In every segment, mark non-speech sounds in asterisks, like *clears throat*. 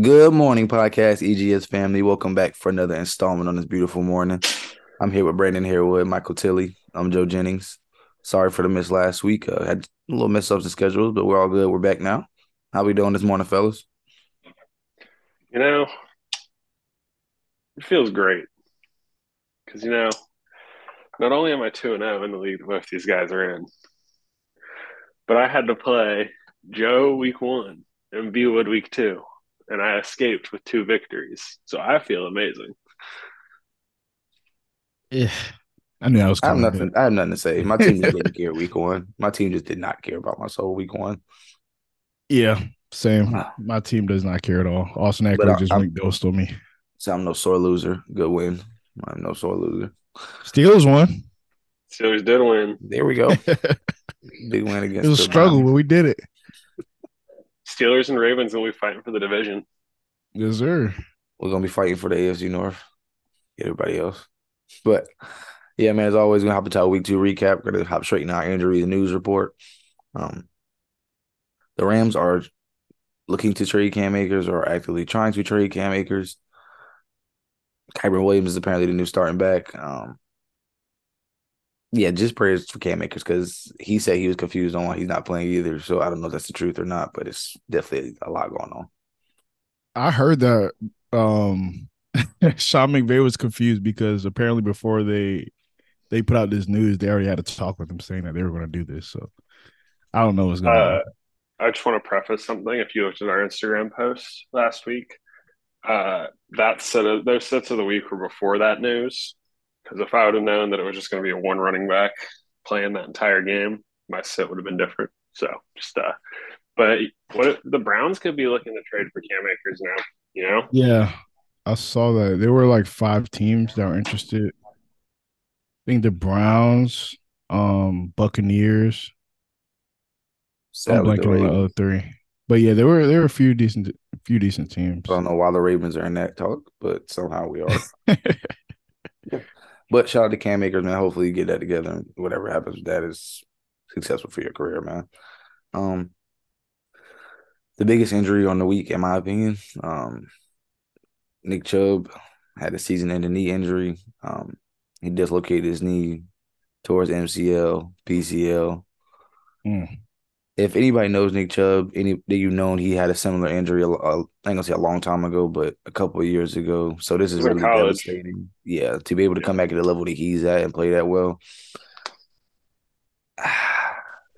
Good morning, podcast EGS family. Welcome back for another installment on this beautiful morning. I'm here with Brandon Harewood, Michael Tilley. I'm Joe Jennings. Sorry for the miss last week. Uh, had a little mess ups in schedules, but we're all good. We're back now. How we doing this morning, fellas? You know, it feels great because you know, not only am I two and zero in the league both these guys are in, but I had to play Joe week one and B Wood week two and I escaped with two victories. So I feel amazing. Yeah. I knew I was I have nothing. I have nothing to say. My team didn't *laughs* care week one. My team just did not care about my soul week one. Yeah, same. Ah. My team does not care at all. Austin Ekeler just went ghost on me. So I'm no sore loser. Good win. I'm no sore loser. Steelers won. Steelers did win. There we go. *laughs* Big win against. It was a struggle, but we did it. Steelers and Ravens will be fighting for the division. Yes, sir. We're gonna be fighting for the AFC North. Everybody else. But yeah, man, as always, we're gonna hop into our week two recap. We're gonna hop straight into our injury and news report. Um the Rams are looking to trade Cam Akers or actively trying to trade Cam Akers. Kyren Williams is apparently the new starting back. Um, yeah, just prayers for Cam Akers because he said he was confused on why he's not playing either. So I don't know if that's the truth or not, but it's definitely a lot going on. I heard that um *laughs* Sean McVay was confused because apparently before they they put out this news, they already had a talk with him saying that they were going to do this. So I don't know what's going uh, on. I just want to preface something. If you looked at our Instagram post last week, uh, that set of those sets of the week were before that news. Because if I would have known that it was just going to be a one running back playing that entire game, my sit would have been different. So just uh, but what the Browns could be looking to trade for Cam Akers now, you know? Yeah, I saw that there were like five teams that were interested. I think the Browns, um, Buccaneers. I'm blanking on the other three, but yeah, there were there were a few decent a few decent teams. I don't know why the Ravens are in that talk, but somehow we are. *laughs* But shout out to Cam Akers, man. Hopefully you get that together. and whatever happens with that is successful for your career, man. Um, the biggest injury on the week, in my opinion, um, Nick Chubb had a season-ending knee injury. Um, he dislocated his knee towards MCL, PCL. Mm if anybody knows Nick Chubb, any that you've known, he had a similar injury. A, a, I ain't gonna say a long time ago, but a couple of years ago. So this is really devastating. Yeah, to be able to come back at the level that he's at and play that well. *sighs*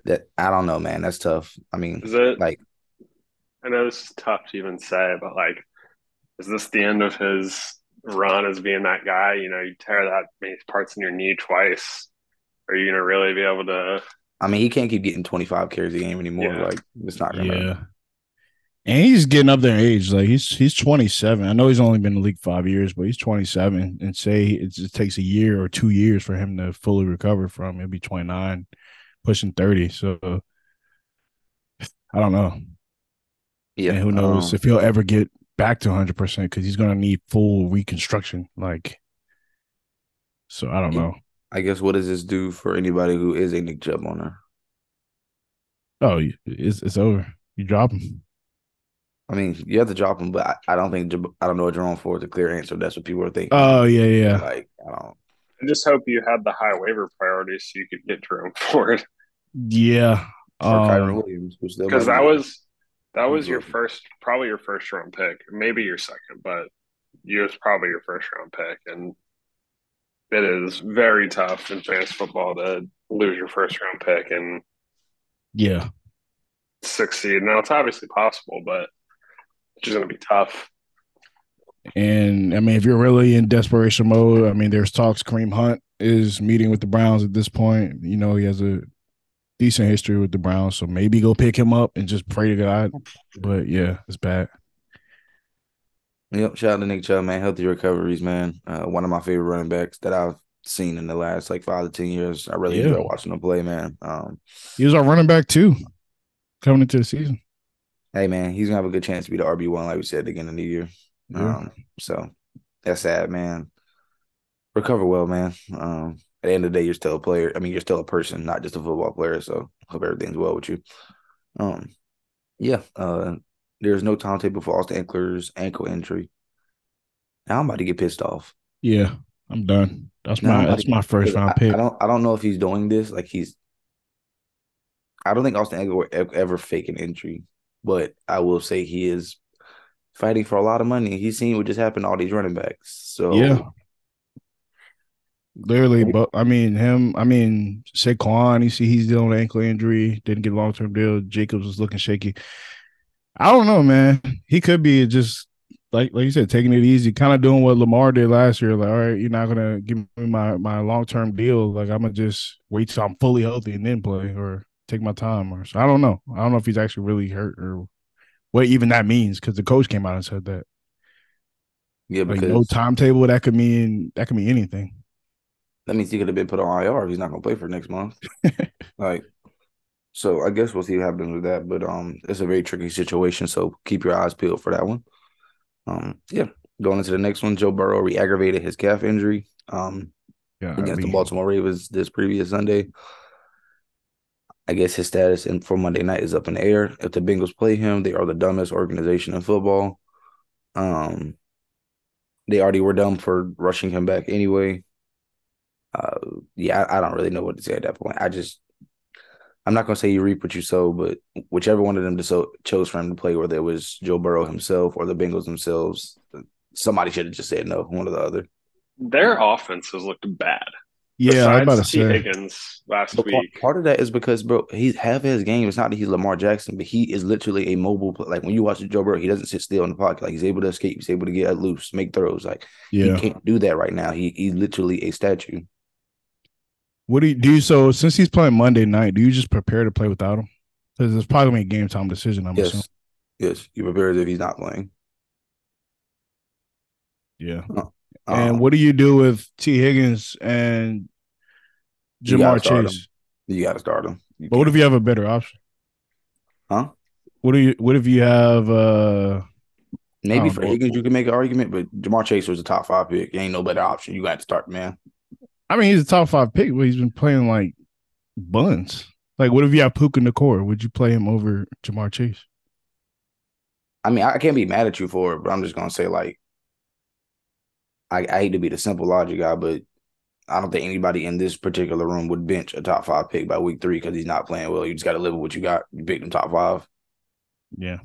That I don't know, man. That's tough. I mean, is it like? I know it's tough to even say, but like, is this the end of his run as being that guy? You know, you tear that many parts in your knee twice. Are you gonna really be able to I mean, he can't keep getting 25 carries a game anymore. Yeah. Like, it's not gonna. Yeah. And he's getting up there in age. Like he's he's 27. I know he's only been in the league five years, but he's 27. And say it takes a year or two years for him to fully recover from. He'll be 29, pushing 30. So I don't know. Yeah. And who knows um, if he'll ever get back to 100 percent because he's going to need full reconstruction. Like, so I don't know. I guess what does this do for anybody who is a Nick Chubb owner? Oh, it's it's over. You drop him. I mean, you have to drop him, but I, I don't think I don't know what you're on for. The clear answer. That's what people are thinking. Oh yeah, yeah. Like I don't. I just hope you had the high waiver priority so you could get Jerome *laughs* Ford. Yeah, for um, Kyren Williams, because that was that was your first, probably your first round pick, maybe your second, but you was probably your first round pick, and it is very tough in fantasy football to lose your first round pick and yeah succeed. Now it's obviously possible, but it's just going to be tough. And I mean, if you're really in desperation mode, I mean, there's talks. Kareem Hunt is meeting with the Browns at this point. You know, he has a decent history with the Browns, so maybe go pick him up and just pray to God. But yeah, it's bad. Yep. Shout out to Nick Chubb, man. Healthy recoveries, man. Uh, one of my favorite running backs that I've seen in the last like five to ten years. I really yeah. enjoy watching him play, man. Um, he was our running back too, coming into the season. Hey, man, he's gonna have a good chance to be the RB one, like we said, again in the year. Yeah. Um, so that's sad, man. Recover well, man. Um, at the end of the day, you're still a player. I mean, you're still a person, not just a football player. So hope everything's well with you. Um, yeah. Uh, There's no timetable for Austin Ekeler's ankle injury. Now I'm about to get pissed off. Yeah, I'm done. That's my that's my first round pick. I don't I don't know if he's doing this like he's. I don't think Austin Ekeler ever, ever fake an injury, but I will say he is fighting for a lot of money. He's seen what just happened to all these running backs. So yeah, literally. But I mean, him. I mean, Saquon. You see, he's dealing with ankle injury. Didn't get a long term deal. Jacobs was looking shaky. I don't know, man. He could be just like like you said, taking it easy, kind of doing what Lamar did last year. Like, all right, you're not gonna give me my my long term deal. Like, I'm gonna just wait till I'm fully healthy and then play, or take my time. Or so I don't know. I don't know if he's actually really hurt or what even that means because the coach came out and said that. Yeah, because like no timetable that could mean that could mean anything. That means he could have been put on IR if he's not gonna play for next month. *laughs* like so I guess we'll see what happens with that. But um it's a very tricky situation. So keep your eyes peeled for that one. Um, yeah, going into the next one, Joe Burrow re-aggravated his calf injury um, yeah, against the Baltimore Ravens this previous Sunday. I guess his status and for Monday night is up in the air. If the Bengals play him, they are the dumbest organization in football. Um, they already were dumb for rushing him back anyway. Uh, yeah, I, I don't really know what to say at that point. I just I'm not gonna say you reap what you sow, but whichever one of them so, chose for him to play, whether it was Joe Burrow himself or the Bengals themselves, somebody should have just said no, one or the other. Their offense has looked bad. Yeah, I'm about to T. say Higgins last but week. Part, part, of that is because, bro, he's half his game. It's not that he's Lamar Jackson, but he is literally a mobile. Like when you watch Joe Burrow, he doesn't sit still in the pocket. Like he's able to escape. He's able to get loose, make throws. Like yeah. he can't do that right now. He he's literally a statue. What do you do? So since he's playing Monday night, do you just prepare to play without him? Because it's probably gonna be a game time decision. I'm yes. assuming. Yes, you prepare as if he's not playing. Yeah. Uh, and um, what do you do with T. Higgins and Ja'Marr Chase? You got to start him. You but what if you have a better option? Huh? What do you? What if you have? uh Maybe for know. Higgins, you can make an argument, but Ja'Marr Chase was a top five pick. ain't no better option. You got to start, man. I mean, he's a top five pick, but he's been playing like buns. Like, what if you have Puka Nacua? Would you play him over Ja'Marr Chase? I mean, I can't be mad at you for it, but I'm just gonna say like, I, I hate to be the simple logic guy, but I don't think anybody in this particular room would bench a top five pick by week three because he's not playing well. You just got to live with what you got. You picked him top five. Yeah.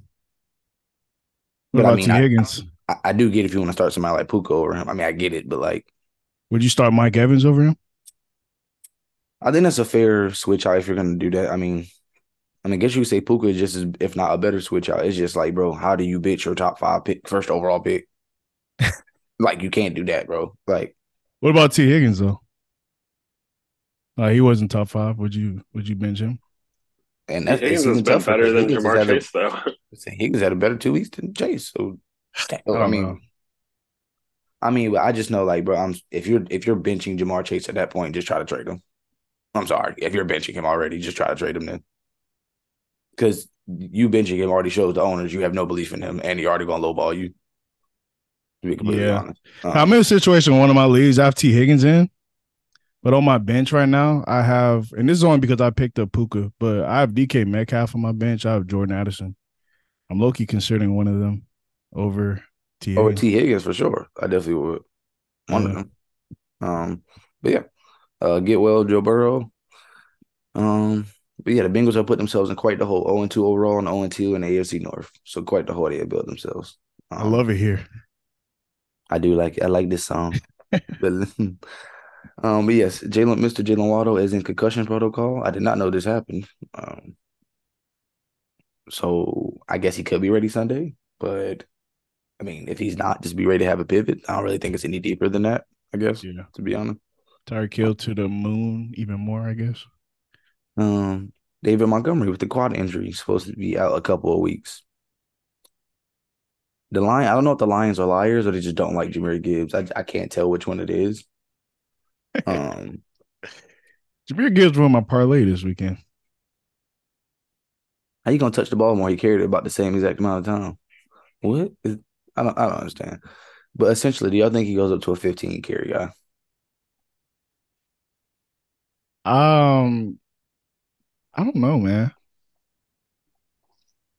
What but I mean, Higgins? I, I, do get if you want to start somebody like Puka over him. I mean, I get it, but like, would you start Mike Evans over him? I think that's a fair switch out if you're going to do that. I mean, I mean, I guess you could say Puka is just as, if not a better switch out. It's just like, bro, how do you bitch your top five pick, first overall pick? *laughs* like, you can't do that, bro. Like, what about T Higgins though? Uh, he wasn't top five. Would you would you bench him? And that's Higgins has been better than Higgins Ja'Marr Chase, a, though. *laughs* Higgins had a better two weeks than Chase. So, I mean, know. I mean, I just know like, bro, I'm if you're if you're benching Ja'Marr Chase at that point, just try to trade him. I'm sorry. If you're benching him already, just try to trade him then. Because you benching him already shows the owners you have no belief in him and he already gonna lowball you. To be completely yeah. honest. Um, I'm in a situation one of my leagues, I have T Higgins in. But on my bench right now, I have, and this is only because I picked up Puka, but I have DK Metcalf on my bench. I have Jordan Addison. I'm low key considering one of them over T. Over T. Higgins for sure. I definitely would. One of them. Um, but yeah, uh, get well, Joe Burrow. Um, but yeah, the Bengals have put themselves in quite the hole. 0 2 overall and 0 2 in the AFC North. So quite the hole they have built themselves. Um, I love it here. I do like I like this song. *laughs* but, *laughs* um, but yes, Jaylen, Mr. Jaylen Waddle is in concussion protocol. I did not know this happened. Um, so I guess he could be ready Sunday, but I mean, if he's not, just be ready to have a pivot. I don't really think it's any deeper than that. I guess. Yeah. To be honest. Tyreek Hill to the moon even more. I guess. Um, David Montgomery with the quad injury supposed to be out a couple of weeks. The lion, I don't know if the Lions are liars or they just don't like Jahmyr Gibbs. I I can't tell which one it is. *laughs* Um, Jahmyr Gibbs won my parlay this weekend. How you gonna touch the ball more? He carried it about the same exact amount of time. What? Is, I don't I don't understand. But essentially, do y'all think he goes up to a 15 carry guy? Um, I don't know, man.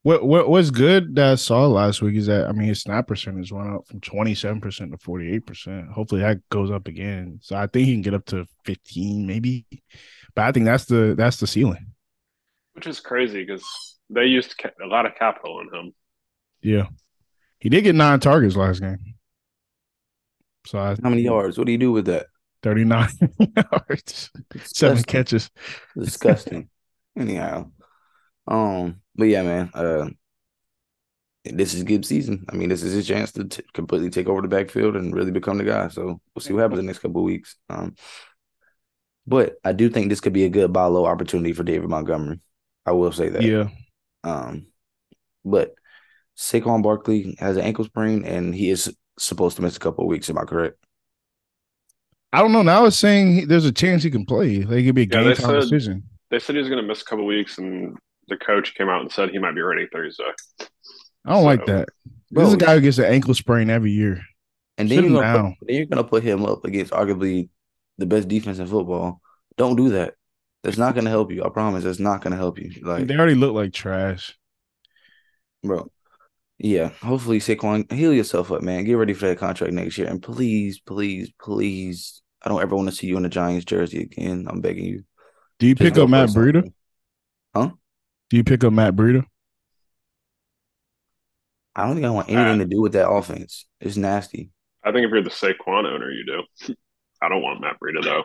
What what was good that I saw last week is that I mean his snap percentage went up from twenty seven percent to forty eight percent. Hopefully that goes up again. So I think he can get up to fifteen maybe, but I think that's the that's the ceiling. Which is crazy because they used a lot of capital on him. Yeah, he did get nine targets last game. So I, how many yards? What do you do with that? Thirty nine *laughs* yards, seven catches. Disgusting. Anyhow, um, but yeah, man. Uh, this is Gibbs' season. I mean, this is his chance to t- completely take over the backfield and really become the guy. So we'll see what happens in the next couple of weeks. Um, but I do think this could be a good buy low opportunity for David Montgomery. I will say that. Yeah. Um, but Saquon Barkley has an ankle sprain and he is supposed to miss a couple of weeks. Am I correct? I don't know. Now it's saying he, there's a chance he can play. Like it could be a yeah, game time said, decision. They said he was going to miss a couple weeks, and the coach came out and said he might be ready Thursday. I don't so, like that. Bro, this is a guy who gets an ankle sprain every year. And then you're, put, then you're gonna put him up against arguably the best defense in football. Don't do that. That's not gonna help you. I promise. It's not gonna help you. Like they already look like trash, bro. Yeah. Hopefully, Saquon, heal yourself up, man. Get ready for that contract next year, and please, please, please, I don't ever want to see you in a Giants jersey again. I'm begging you. Do you Just pick up Matt Breida? Huh? Do you pick up Matt Breida? I don't think I want anything uh, to do with that offense. It's nasty. I think if you're the Saquon owner, you do. *laughs* I don't want Matt Breida though.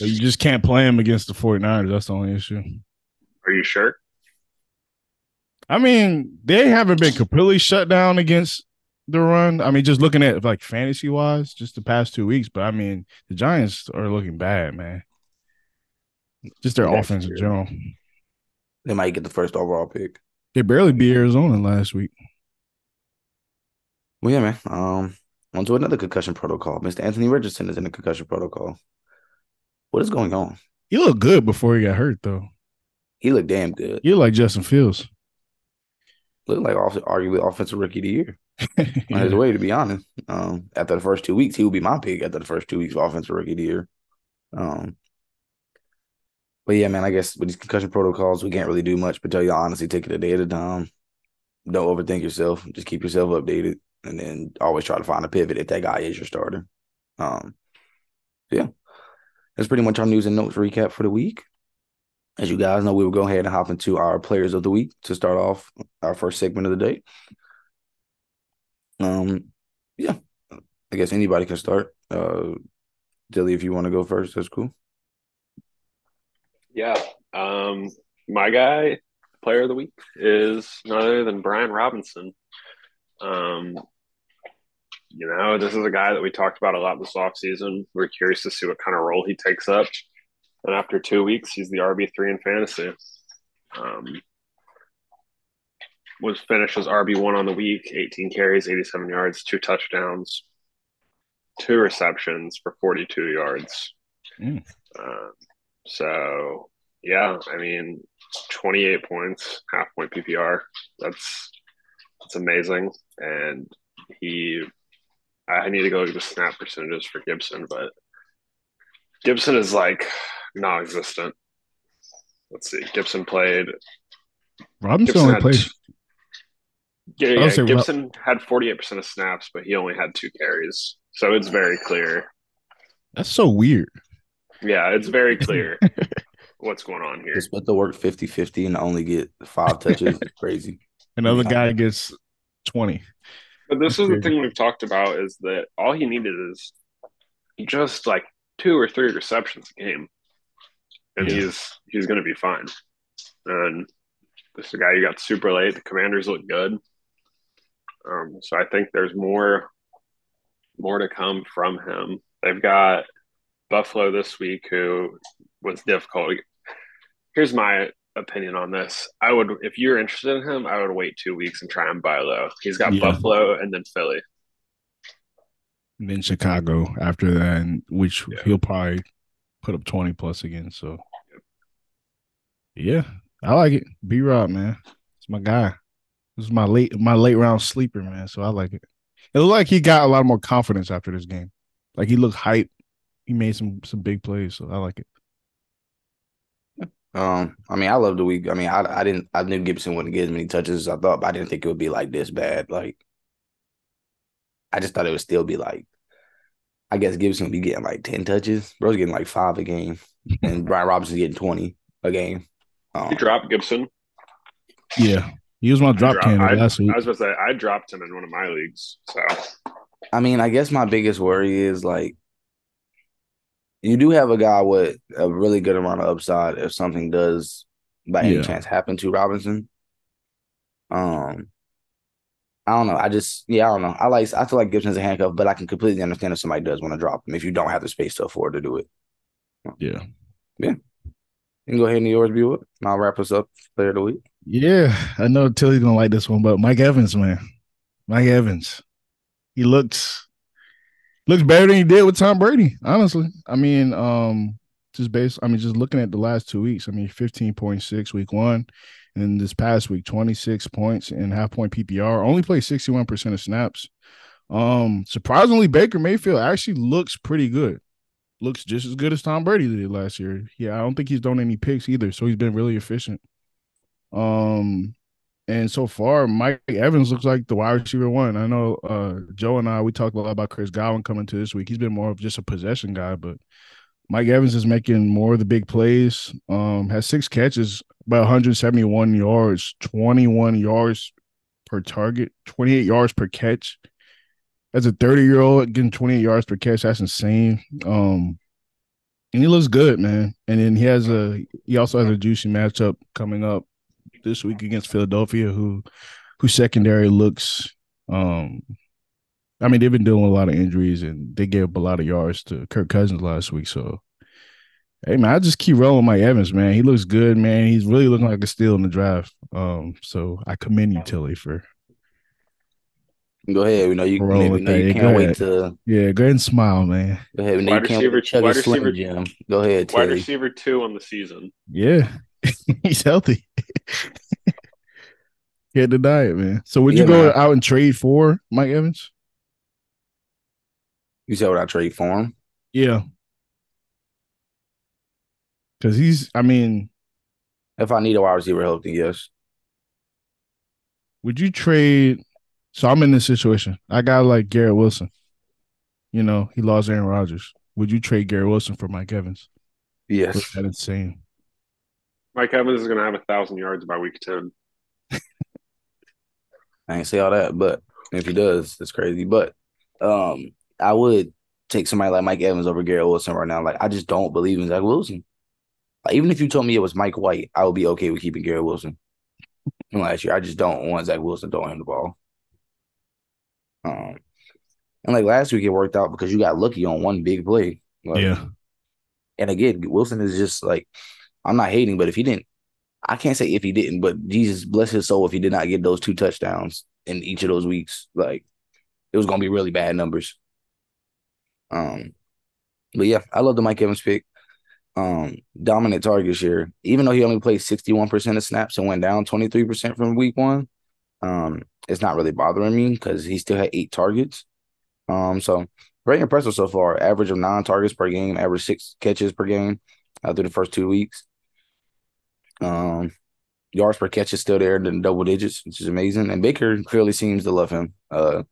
You just can't play him against the 49ers. That's the only issue. Are you sure? I mean, they haven't been completely shut down against the run. I mean, just looking at like fantasy wise, just the past two weeks. But I mean, the Giants are looking bad, man. Just their That's offense true. in general. They might get the first overall pick. They barely beat Arizona last week. Well, yeah, man. Um, on to another concussion protocol. Mr. Anthony Richardson is in the concussion protocol. What is going on? He looked good before he got hurt, though. He looked damn good. You like Justin Fields. Looked like arguably offensive rookie of the year yeah. *laughs* on his way, to be honest. Um, after the first two weeks, he would be my pick after the first two weeks of offensive rookie of the year. Um, but yeah, man, I guess with these concussion protocols, we can't really do much but tell you honestly, take it a day at a time. Don't overthink yourself. Just keep yourself updated and then always try to find a pivot if that guy is your starter. Um, yeah, that's pretty much our news and notes recap for the week. As you guys know, we will go ahead and hop into our players of the week to start off our first segment of the day. Um, yeah, I guess anybody can start. Uh, Dilly, if you want to go first, that's cool. Yeah, um, my guy, player of the week, is none other than Brian Robinson. Um, you know, this is a guy that we talked about a lot this offseason. We're curious to see what kind of role he takes up. And after two weeks, he's the RB3 in fantasy. Um, was finished as RB1 on the week, 18 carries, 87 yards, two touchdowns, two receptions for 42 yards. Mm. So, yeah, I mean, 28 points, half point PPR. That's that's amazing. And he I need to go to the snap percentages for Gibson, but Gibson is like non-existent. Let's see. Gibson played. Robinson Gibson only played. Yeah, yeah. Gibson Rob- had forty-eight percent of snaps, but he only had two carries, so it's very clear. That's so weird. Yeah, it's very clear *laughs* what's going on here. Just let the work 50-50 and only get five touches. *laughs* crazy. Another guy gets twenty. But this is the thing we've talked about is that all he needed is just like two or three receptions a game, and yeah. he's he's going to be fine. And this is a guy you got super late. The Commanders look good, um, so I think there's more more to come from him. They've got Buffalo this week, who was difficult. Here's my opinion on this. I would, if you're interested in him, I would wait two weeks and try and buy low. He's got yeah. Buffalo and then Philly. And then Chicago after that, and which yeah. he'll probably put up 20 plus again. So, yeah, I like it. B Rob, man. It's my guy. This is my late my late round sleeper, man. So I like it. It looked like he got a lot more confidence after this game. Like he looked hype. He made some some big plays, so I like it. Um, I mean, I love the week. I mean, I I didn't I knew Gibson wouldn't get as many touches as I thought, but I didn't think it would be like this bad. Like, I just thought it would still be like, I guess Gibson would be getting like ten touches. Bro's getting like five a game, and *laughs* Brian Robinson's getting twenty a game. Um, You dropped Gibson. Yeah, he was my drop Drop- candidate I, last week. I was about to say I dropped him in one of my leagues. So I mean, I guess my biggest worry is like you do have a guy with a really good amount of upside if something does by any Yeah. chance happen to Robinson. Um I don't know. I just yeah, I don't know. I like I feel like Gibson's a handcuff, but I can completely understand if somebody does want to drop him if you don't have the space to afford to do it. yeah, Yeah. You can go ahead and yours be what? And I'll wrap us up player of the week. yeah. I know Tilly's gonna like this one, but Mike Evans, man, Mike Evans, he looks looks better than he did with Tom Brady. Honestly, I mean, um, just based, I mean, just looking at the last two weeks, I mean, fifteen point six week one, then this past week, twenty six points and half point PPR. Only played sixty one percent of snaps. Um, surprisingly, Baker Mayfield actually looks pretty good. Looks just as good as Tom Brady did last year. Yeah, I don't think he's done any picks either, so he's been really efficient. Um, and so far, Mike Evans looks like the wide receiver one. I know uh, Joe and I we talked a lot about Chris Godwin coming to this week. He's been more of just a possession guy, but Mike Evans is making more of the big plays. Um, has six catches, about 171 yards, 21 yards per target, 28 yards per catch. As a 30 year old getting 28 yards per catch, that's insane. Um, and he looks good, man. And then he has a he also has a juicy matchup coming up this week against Philadelphia, who whose secondary looks um I mean, they've been dealing with a lot of injuries and they gave up a lot of yards to Kirk Cousins last week. So hey man, I just keep rolling Mike Evans, man. He looks good, man. He's really looking like a steal in the draft. Um, so I commend you, Tilly, for Go ahead. We know you, we know that. you can't wait ahead. to yeah, go ahead and smile, man. go ahead. We know Wide you can't wait to receiver- chug wide a Slim receiver- Jim. Go ahead, wide Tilly. receiver two on the season. Yeah, *laughs* he's healthy. Can't deny it, man. So would Yeah, you go man. out and trade for Mike Evans? You said what I trade for him? Yeah. Cause he's I mean, If I need a wide receiver help, then yes. would you trade so I'm in this situation. I got like Garrett Wilson. You know, he lost Aaron Rodgers. Would you trade Garrett Wilson for Mike Evans? Or is Yes. that insane? Mike Evans is going to have a thousand yards by week ten. *laughs* I ain't say all that, but if he does, it's crazy. But um, I would take somebody like Mike Evans over Garrett Wilson right now. Like I just don't believe in Zach Wilson. Like, even if you told me it was Mike White, I would be okay with keeping Garrett Wilson. Last year, I just don't want Zach Wilson throwing him the ball. Um, and like last week, it worked out because you got lucky on one big play. Like, Yeah. And again, Wilson is just like, I'm not hating, but if he didn't, I can't say if he didn't, but Jesus bless his soul if he did not get those two touchdowns in each of those weeks. Like, it was going to be really bad numbers. Um, but yeah, I love the Mike Evans pick. Um, dominant target share, even though he only played 61% of snaps and went down 23% from week one. Um, it's not really bothering me because he still had eight targets. Um, so very impressive so far. Average of nine targets per game, average six catches per game uh, through the first two weeks. Um, yards per catch is still there in the double digits, which is amazing. And Baker clearly seems to love him. Uh,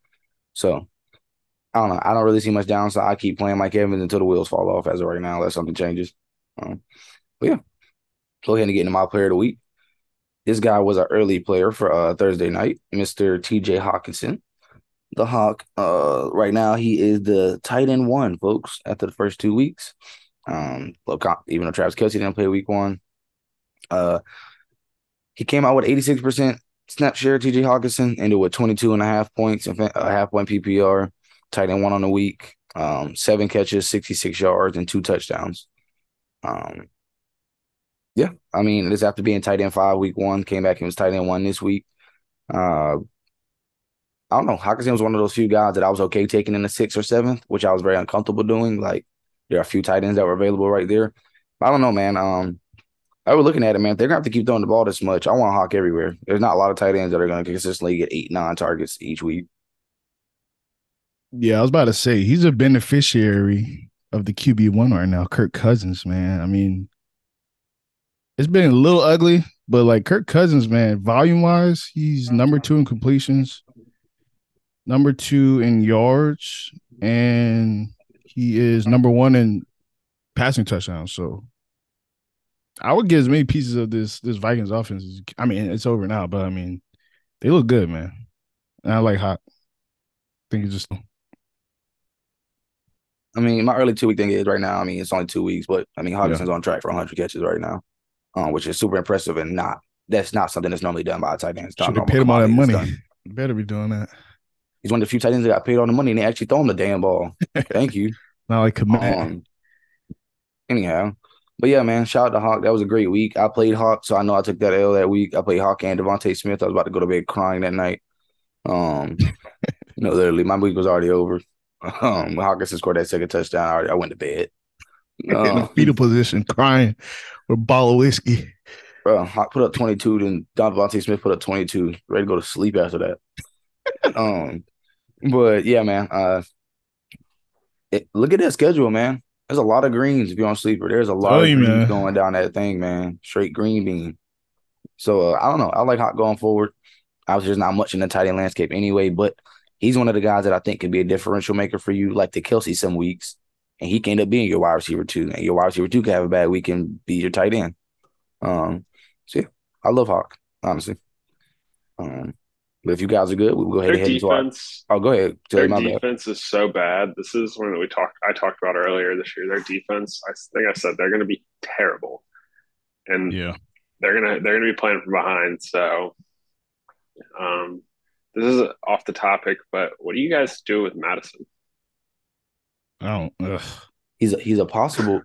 so I don't know. I don't really see much downside. I keep playing Mike Evans until the wheels fall off as of right now, unless something changes. Um, but yeah, go ahead and get into my player of the week. This guy was an early player for uh, Thursday night, Mr. TJ Hockenson. The Hawk, uh, right now he is the tight end one, folks, after the first two weeks. Um, even though Travis Kelce didn't play week one, uh, he came out with 86% snap share, TJ Hockenson, ended with 22 and a half points, a half point PPR, tight end one on the week, um, seven catches, 66 yards, and two touchdowns. Um, yeah, I mean, this after being tight end five week one, came back and was tight end one this week. Uh, I don't know. Hockenson was one of those few guys that I was okay taking in the sixth or seventh, which I was very uncomfortable doing. Like there are a few tight ends that were available right there. I don't know, man. Um, I was looking at it, man. They're gonna have to keep throwing the ball this much. I want Hawk everywhere. There's not a lot of tight ends that are gonna consistently get eight, nine targets each week. Yeah, I was about to say he's a beneficiary of the QB one right now, Kirk Cousins, man. I mean, it's been a little ugly, but like Kirk Cousins, man, volume wise, he's number two in completions, number two in yards, and he is number one in passing touchdowns. So I would get as many pieces of this this Vikings offense. I mean, it's over now, but I mean, they look good, man. And I like hot. I think it's just. I mean, my early two week thing is right now. I mean, it's only two weeks, but I mean, Hockenson's yeah. on track for 100 catches right now, um, which is super impressive and not that's not something that's normally done by a tight end. Should have paid him all that money. Better be doing that. He's one of the few tight ends that got paid all the money and they actually throw him the damn ball. *laughs* Thank you. not like commit. Um, anyhow, but yeah, man, shout out to Hawk. That was a great week. I played Hawk, so I know I took that L that week. I played Hawk and DeVonta Smith. I was about to go to bed crying that night. Um, *laughs* you know, literally, my week was already over. Um, Hockenson scored that second touchdown. I, I went to bed. Um, *laughs* in the fetal position, crying with a bottle of whiskey. Bro, Hawk put up 22, then DeVonta Smith put up 22. Ready to go to sleep after that. *laughs* um, but yeah, man. Uh, it, look at that schedule, man. There's a lot of greens if you're on sleeper. There's a lot oh, of greens man. going down that thing, man. Straight green bean. So uh, I don't know. I like Hawk going forward. I was just not much in the tight end landscape anyway, but he's one of the guys that I think could be a differential maker for you, like the Kelce some weeks, and he can end up being your wide receiver too. And your wide receiver two can have a bad week and be your tight end. Um, so yeah, I love Hawk, honestly. Um, but if you guys are good, we'll go ahead their and head defense, into our. Oh, go ahead. Their defense bad. is so bad. This is one that we talked. I talked about earlier this year. Their defense. I think I said they're going to be terrible, and yeah, they're gonna they're gonna be playing from behind. So, um, this is off the topic, but what do you guys do with Mattison? I don't. Ugh. He's a, he's a possible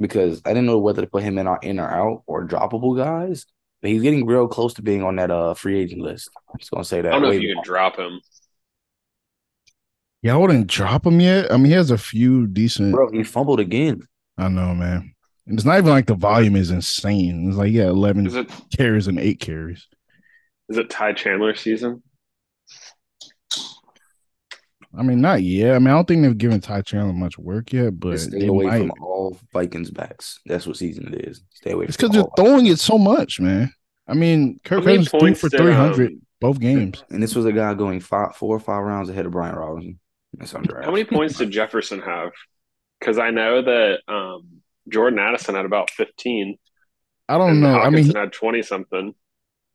because I didn't know whether to put him in our in or out or droppable guys. But he's getting real close to being on that uh free agent list. I'm just gonna say that. I don't know if you can drop him. Yeah, I wouldn't drop him yet. I mean, he has a few decent. Bro, he fumbled again. I know, man. And it's not even like the volume is insane. It's like yeah, eleven it, carries and eight carries. Is it Ty Chandler season? I mean, not yet. I mean, I don't think they've given Ty Chandler much work yet, but stay away might. from all Vikings backs. That's what season it is. Stay away. It's because they're throwing it so much, man. I mean, Kirk Cousins threw for three hundred um, both games, and this was a guy going five, four or five rounds ahead of Brian Robinson. That's undrafted. How many points did Jefferson have? Because I know that um, Jordan Addison had about fifteen. I don't know. Hockenson I mean, he had twenty something.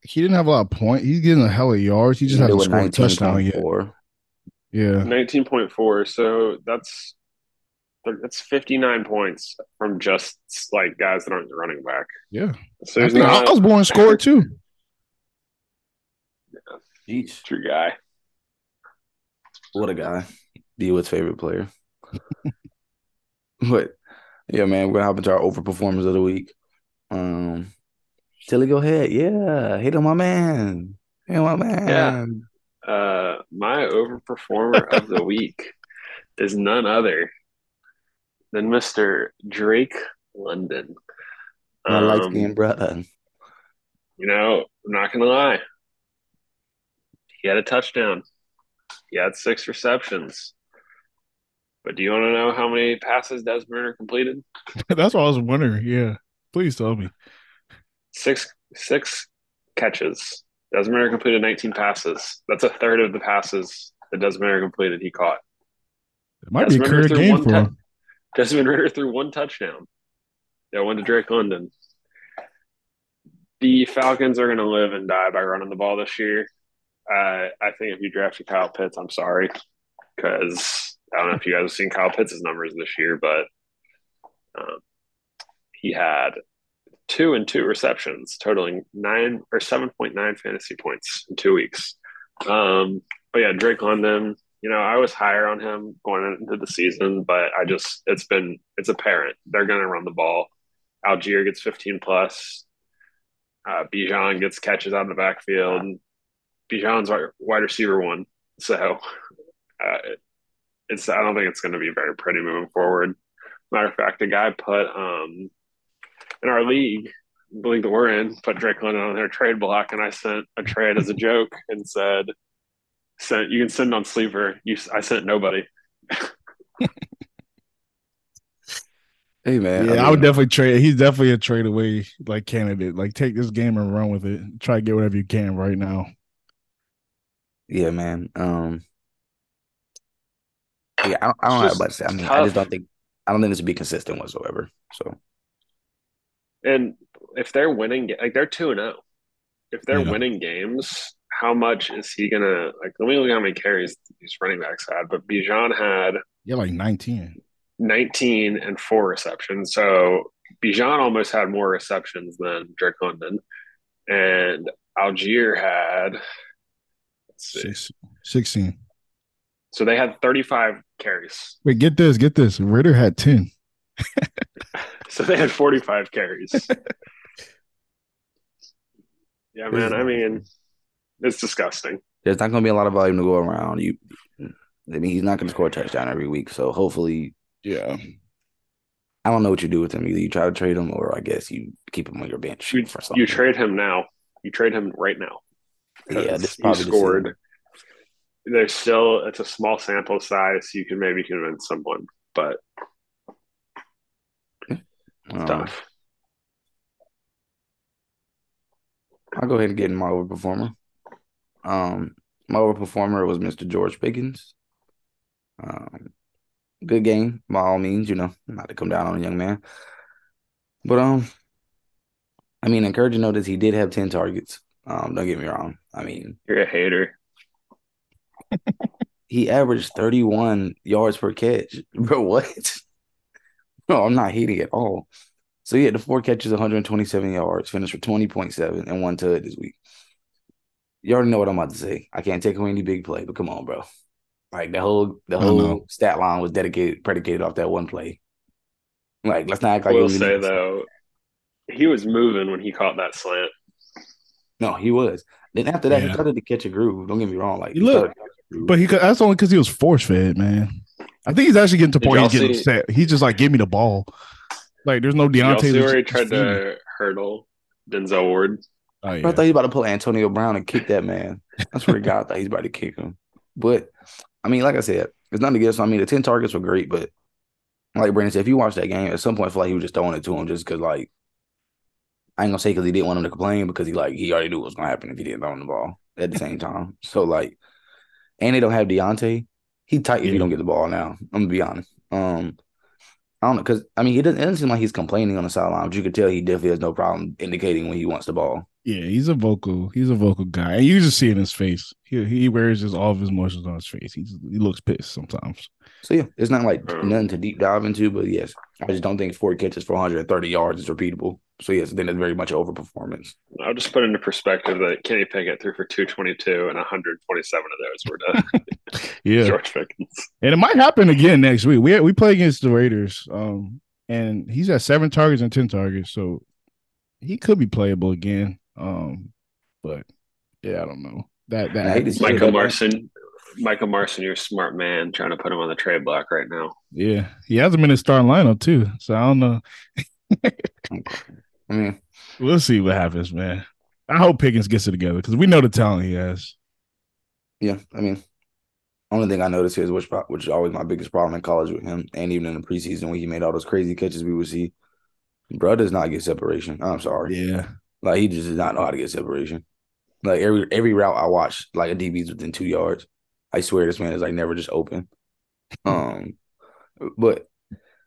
He didn't have a lot of points. He's getting a hell of yards. He just hasn't scored a touchdown yet. Yeah, nineteen point four. So that's that's fifty nine points from just like guys that aren't running back. Yeah, so I think not, Osborn scored *laughs* too. Yeah, Jeez. true guy. What a guy! Dewitt's favorite player. *laughs* but yeah, man, we're gonna hop into our overperformers of the week. Um, Tilly, go ahead. Yeah, hit on my man. Hit on my man. Yeah. Uh, my overperformer of the week is none other than Mr. Drake London. My um, light skinned brother. You know, I'm not gonna lie. He had a touchdown. He had six receptions. But do you want to know how many passes Desmond completed? *laughs* That's what I was wondering. Yeah, please tell me. Six six catches. Desmond completed 19 passes. That's a third of the passes that Desmond completed. He caught. It might Desmond be a career game for him. Desmond Ridder threw one touchdown. That went to Drake London. The Falcons are going to live and die by running the ball this year. Uh, I think if you drafted Kyle Pitts, I'm sorry, because I don't know if you guys have seen Kyle Pitts' numbers this year, but um, he had two and two receptions, totaling nine or seven point nine fantasy points in two weeks. Um, but yeah, Drake London, you know, I was higher on him going into the season, but I just it's been it's apparent they're going to run the ball. Allgeier gets 15 plus. Uh, Bijan gets catches out of the backfield. Bijan's wide receiver one, so uh, it's I don't think it's going to be very pretty moving forward. Matter of fact, the guy put um, in our league, the league that we're in, put Drake London on their trade block, and I sent a trade as a joke and said sent you can send on sleeper. You I sent nobody. *laughs* Hey man, Yeah, I, mean, would definitely trade. He's definitely a trade away like candidate. Like take this game and run with it. Try to get whatever you can right now. Yeah, man. Um, yeah, I don't, I don't know It's how just to say. I mean, I just don't think I don't think this would be consistent whatsoever. So And if they're winning, like they're two and zero. If they're Yeah. winning games, how much is he gonna like? Let me look at how many carries these running backs had. But Bijan had Yeah, like 19. 19 and four receptions. So Bijan almost had more receptions than Drake London, and Allgeier had. Let's see. Six, 16. So they had 35 carries. Wait, get this, get this. Ridder had 10. *laughs* So they had 45 carries. *laughs* yeah, man. I mean, it's disgusting. there's not going to be a lot of volume to go around. You, I mean, he's not going to score a touchdown every week. So hopefully, Yeah. I don't know what you do with him. Either you try to trade him, or I guess you keep him on your bench You, for something. you trade him now. You trade him right now. Yeah, this he probably the scored. There's still it's a small sample size. So you can maybe convince someone, but it's Um. I'll go ahead and get in my overperformer. Um, my overperformer was Mr. George Pickens. Um, good game by all means, you know, not to come down on a young man, but um, I mean, encouraging note is he did have ten targets. Um, don't get me wrong. I mean, You're a hater. he averaged thirty one yards per catch. *laughs* Bro, what? No, *laughs* oh, I'm not hating at all. So he had the four catches, 127 yards, finished for 20.7 and one tud this week. You already know what I'm about to say. I can't take away any big play, but come on, bro. Like the whole the whole know. stat line was dedicated predicated off that one play. Like let's not act I like it will say though, he was moving when he caught that slant. No, he was. Then after that, he started to catch a groove. Don't get me wrong. Like He looked- started to catch a groove. But he could, that's only because he was force fed, man. I think he's actually getting to the point he's getting see- upset. He's just like, give me the ball. Like, there's no Did y'all Diontae. see to where he just tried to hurdle Denzel Ward? Oh, I thought he was about to pull Antonio Brown and kick that man. That's swear to God, I thought he's about to kick him. But I mean, like I said, it's nothing against him. I mean, the 10 targets were great, but like Brandon said, if you watch that game, at some point I feel like he was just throwing it to him just because like I ain't gonna say because he didn't want him to complain because he like he already knew what was gonna happen if he didn't throw him the ball at the same time. So like and they don't have Diontae. He tight if Yeah. you don't get the ball now. I'm gonna be honest. Um I don't know because I mean he doesn't it doesn't seem like he's complaining on the sideline, but you could tell he definitely has no problem indicating when he wants the ball. Yeah, he's a vocal. He's a vocal guy, and you just see it in his face. He he wears his all of his emotions on his face. He's he looks pissed sometimes. So yeah, it's not like nothing to deep dive into, but yes, I just don't think four catches for 130 yards is repeatable. So yes, then it's very much overperformance. I'll just put into perspective that Kenny Pickett threw for 222 and 127 of those were to *laughs* Yeah, George Pickens. and it might happen again next week. We we play against the Raiders, um, and he's at seven targets and ten targets, so he could be playable again. Um, but yeah, I don't know that that I hate to see it, Michael that- Marson, Michael Marson, you're a smart man trying to put him on the trade block right now. yeah he hasn't been in starting lineup too, so I don't know. *laughs* I mean, We'll see what happens, man. I hope Pickens gets it together because we know the talent he has. yeah, I mean, only thing I noticed here is which which is always my biggest problem in college with him, and even in the preseason when he made all those crazy catches we would see. Bro does not get separation. I'm sorry. Yeah, Like he just does not know how to get separation. Like every every route I watch, like a DB's within two yards. I swear this man is like never just open. Um, but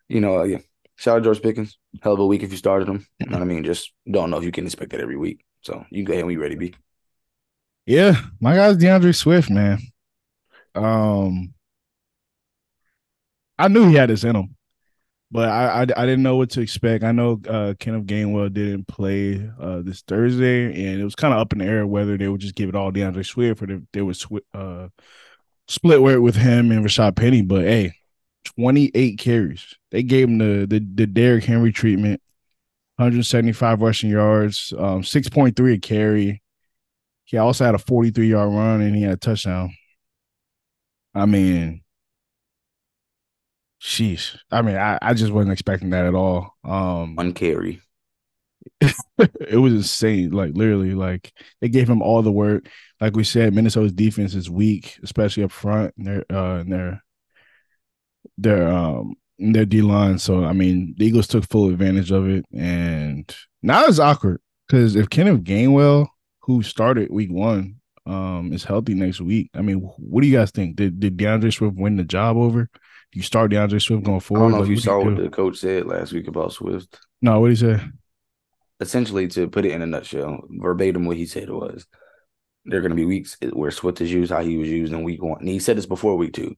you know, yeah. Shout out George Pickens. Hell of a week if you started him. You know what I mean? Just don't know if you can expect that every week. So you can go ahead and be ready, B. yeah. My guy's D'Andre Swift, man. Um, I knew he had this in him, but I I, I didn't know what to expect. I know uh, Kenneth Gainwell didn't play uh, this Thursday, and it was kind of up in the air whether they would just give it all D'Andre Swift or they, they would swi- uh, split with with him and Rashaad Penny. But hey, twenty eight carries. They gave him the the the Derrick Henry treatment. 175 rushing yards, um, 6.3 a carry. He also had a 43 yard run and he had a touchdown. I mean, sheesh. I mean, I, I just wasn't expecting that at all. Um, One carry. *laughs* it was insane. Like literally, like they gave him all the work. Like we said, Minnesota's defense is weak, especially up front. And their uh and their their um their D line. So I mean, the Eagles took full advantage of it, and now it's awkward because if Kenneth Gainwell, who started Week One, um, is healthy next week, I mean, what do you guys think? Did did D'Andre Swift win the job over? Do you start D'Andre Swift going forward? I don't know if you saw what do? the coach said last week about Swift. No, what did he say? Essentially, to put it in a nutshell, verbatim what he said was, there are going to be weeks where Swift is used how he was used in week one. And he said this before week two.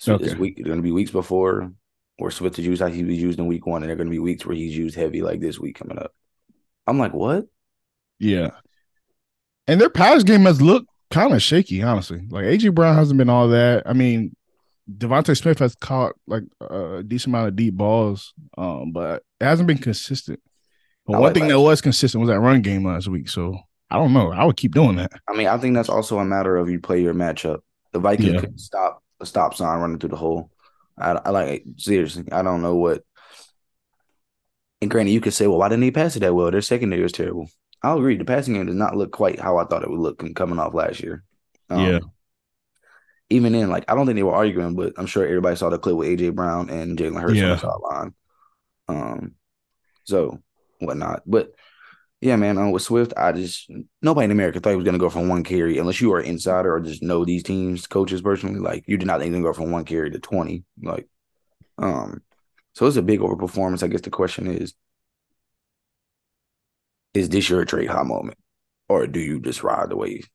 So Okay. this week, going to be weeks before where Swift is used how he was used in week one, and going to be weeks where he's used heavy like this week coming up. I'm like, what? Yeah. And their pass game has looked kind of shaky, honestly. Like AJ Brown hasn't been all that. I mean, DeVonta Smith has caught like a decent amount of deep balls, um, but it hasn't been consistent. But I one like thing that was consistent was that run game last week. So I don't know. I would keep doing that. I mean, I think that's also a matter of you play your matchup. The Vikings Yeah. couldn't stop a stop sign running through the hole. I, I like seriously. I don't know what. And granted, you could say, well, why didn't he pass it that well? Their secondary was terrible. I'll agree. The passing game does not look quite how I thought it would look coming off last year. Um, Yeah. Even then, like I don't think they were arguing, but I'm sure everybody saw the clip with AJ Brown and Jalen Hurts Yeah. on the sideline. Um, so whatnot, but yeah, man. Um, with Swift, I just nobody in America thought he was going to go from one carry unless you are an insider or just know these teams, coaches personally. Like you did not think he was going to go from one carry to twenty. Like, um, so it's a big overperformance. I guess the question is, is this your trade high moment, or do you just ride the wave?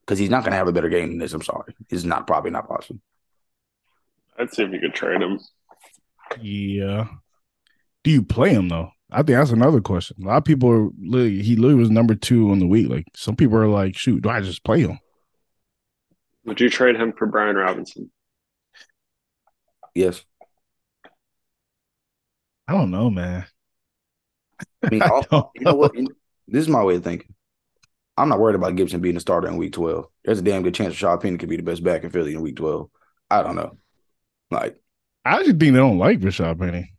Because he's not going to have a better game than this. I'm sorry, it's not probably not possible. I'd see if you could trade him. Yeah. Do you play him though? I think that's another question. A lot of people are literally, he literally was number two on the week. Like some people are like, shoot, do I just play him? Would you trade him for Brian Robinson? Yes, I don't know, man. I mean, *laughs* I don't you know what? This is my way of thinking. I'm not worried about Gibson being a starter in week 12. There's a damn good chance Rashaad Penny could be the best back in Philly in week 12. I don't know. Like, I actually think they don't like Rashaad Penny.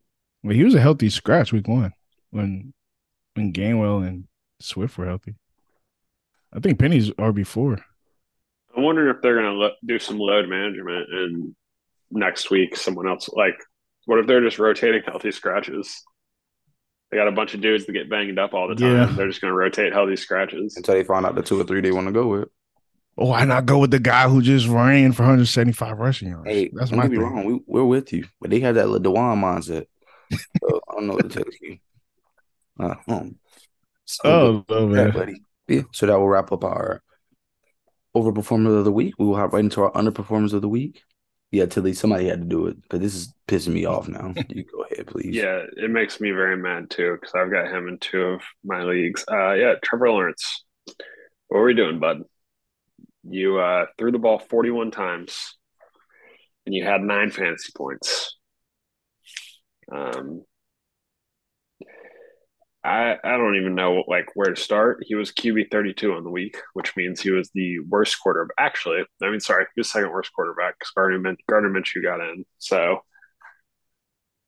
But he was a healthy scratch week one when when Gainwell and Swift were healthy. I think Penny's RB four. I'm wondering if they're going to lo- do some load management and next week someone else like what if they're just rotating healthy scratches? They got a bunch of dudes that get banged up all the time. Yeah. They're just going to rotate healthy scratches. until they find out the two or three they want to go with. Oh, why not go with the guy who just ran for 175 rushing yards? Hey, That's don't my get me thing. wrong. We, we're with you. But they have that little Dewan mindset. So I don't know what to tell you. Uh, um, so, Oh, no, yeah, man. buddy. Yeah, so that will wrap up our overperformance of the week. We will hop right into our underperformance of the week. Yeah, Tilly, somebody had to do it but this is pissing me off now. *laughs* You go ahead, please. Yeah, it makes me very mad too because I've got him in two of my leagues. Uh, yeah, Trevor Lawrence. What are we doing, bud? You uh, threw the ball 41 times and you had nine fantasy points. Um, I I don't even know like where to start. He was QB 32 on the week, which means he was the worst quarterback. Actually, I mean, sorry, he was second worst quarterback because Gardner, Gardner Minshew got in. So,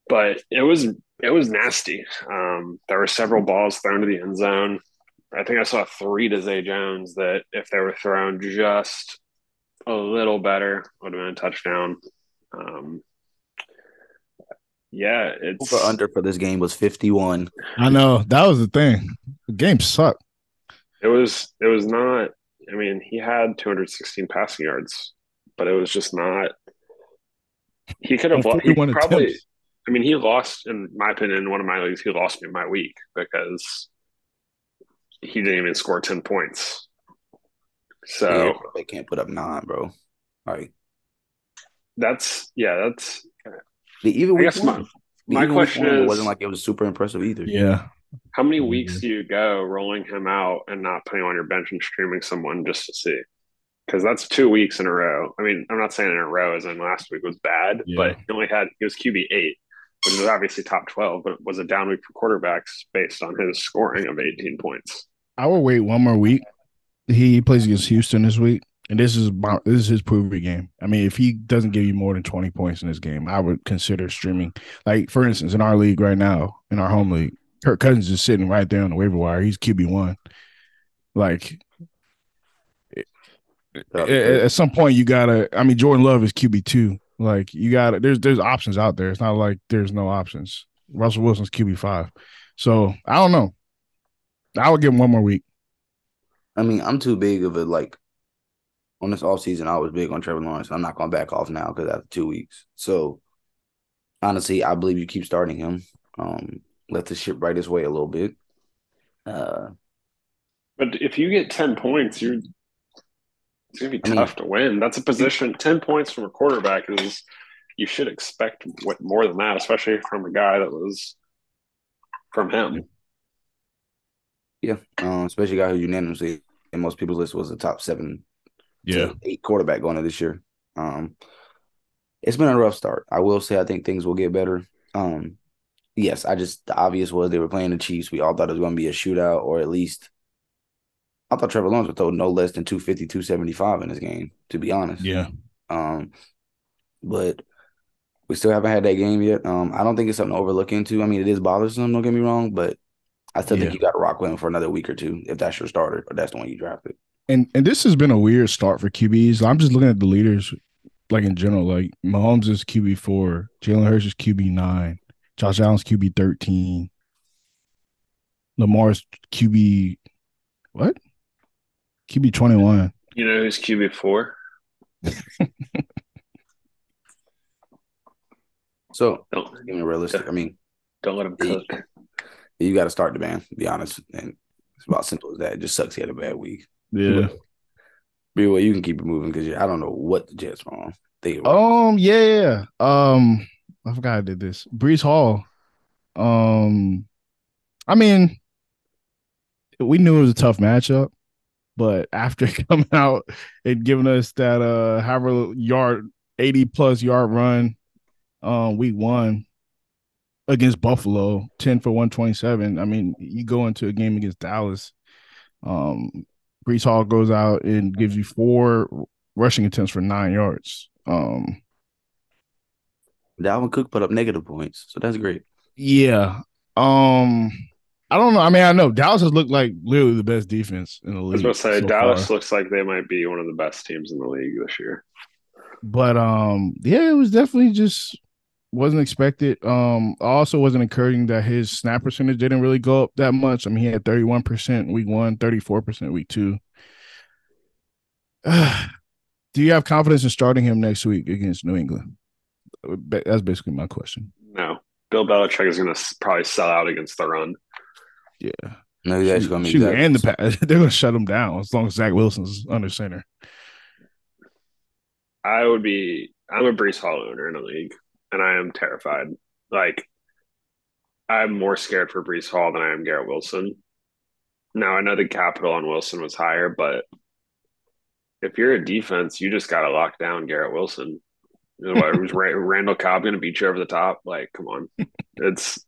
but it was it was nasty. Um, there were several balls thrown to the end zone. I think I saw three to Zay Jones that if they were thrown just a little better would have been a touchdown. Um, yeah, it's Over under for this game was 51. I know that was the thing. The game sucked. It was it was not. I mean, he had 216 passing yards, but it was just not. He could have he probably. attempts. I mean, he lost in my opinion in one of my leagues. He lost me my week because he didn't even score 10 points. So Yeah, they can't put up nine, bro. Like that's yeah, that's the even I guess my- one, my even week question one, it is- wasn't like it was super impressive either. Yeah. how many weeks do you go rolling him out and not putting on your bench and streaming someone just to see? Because that's two weeks in a row. I mean, I'm not saying in a row as in last week was bad, Yeah. but he only had he was QB eight, which is obviously top twelve, but it was a down week for quarterbacks based on his scoring of 18 points. I will wait one more week. He plays against Houston this week, and this is about, this is his prove it game. I mean, if he doesn't give you more than twenty points in this game, I would consider streaming. Like for instance, in our league right now, in our home league, Kirk Cousins is sitting right there on the waiver wire. He's QB one. Like Uh, at, at some point, you gotta. I mean, Jordan Love is QB two. Like you got there's there's options out there. It's not like there's no options. Russell Wilson's QB five, so I don't know. I would give him one more week. I mean, I'm too big of a like on this offseason. I was big on Trevor Lawrence. I'm not going to back off now because after two weeks. So honestly, I believe you keep starting him. Um, let the ship right its way a little bit. Uh, but if you get ten points, you're it's gonna be I mean- tough to win. That's a position. Ten points from a quarterback is you should expect what more than that, especially from a guy that was from him. yeah, um, especially a guy who unanimously in most people's list was a top seven to eight quarterback going into this year. Um, it's been a rough start. I will say I think things will get better. Um, yes, I just the obvious was they were playing the Chiefs. We all thought it was going to be a shootout, or at least I thought Trevor Lawrence would throw no less than 250, 275 in this game. To be honest, yeah. Um, but we still haven't had that game yet. Um, I don't think it's something to overlook into. I mean, it is bothersome. Don't get me wrong, but I still Yeah. think you got to rock with him for another week or two if that's your starter or that's the one you drafted. And and this has been a weird start for QBs. I'm just looking at the leaders, like in general. Like Mahomes is QB four, Jalen Hurts is QB nine, Josh Allen's QB thirteen, Lamar's QB what? QB twenty one. You know who's QB four? *laughs* So, Don't give me realistic. I mean, don't let him Yeah. cook. you got to start the band. Be honest, and it's about simple as that. It just sucks he had a bad week. Yeah. But anyway, you can keep it moving because I don't know what the Jets are on. They Um. Yeah. Um. I forgot I did this. Breece Hall. Um. I mean, we knew it was a tough matchup, but *laughs* after coming out and giving us that uh however yard eighty plus yard run, um, week one against Buffalo, ten for one twenty seven. I mean, you go into a game against Dallas. Um, Breece Hall goes out and gives you four rushing attempts for nine yards. Um, Dalvin Cook put up negative points, so that's great. yeah. Um, I don't know. I mean, I know Dallas has looked like literally the best defense in the I league. was going to say so Dallas far. looks like they might be one of the best teams in the league this year. but um, yeah, it was definitely just wasn't expected. Um, also wasn't encouraging that his snap percentage didn't really go up that much. I mean, he had thirty one percent week one, 34 percent week two. *sighs* Do you have confidence in starting him next week against New England? That's basically my question. No, Bill Belichick is going to probably sell out against the run. Yeah. No, he's actually going to be Shoot, and the pass. *laughs* They're going to shut him down as long as Zach Wilson's under center. I would be. I'm a Breece Hall owner in a league, and I am terrified. Like, I'm more scared for Breece Hall than I am Garrett Wilson. Now I know the capital on Wilson was higher, but if you're a defense, you just got to lock down Garrett Wilson. You know, was Randall Cobb going to beat you over the top? Like, come on, it's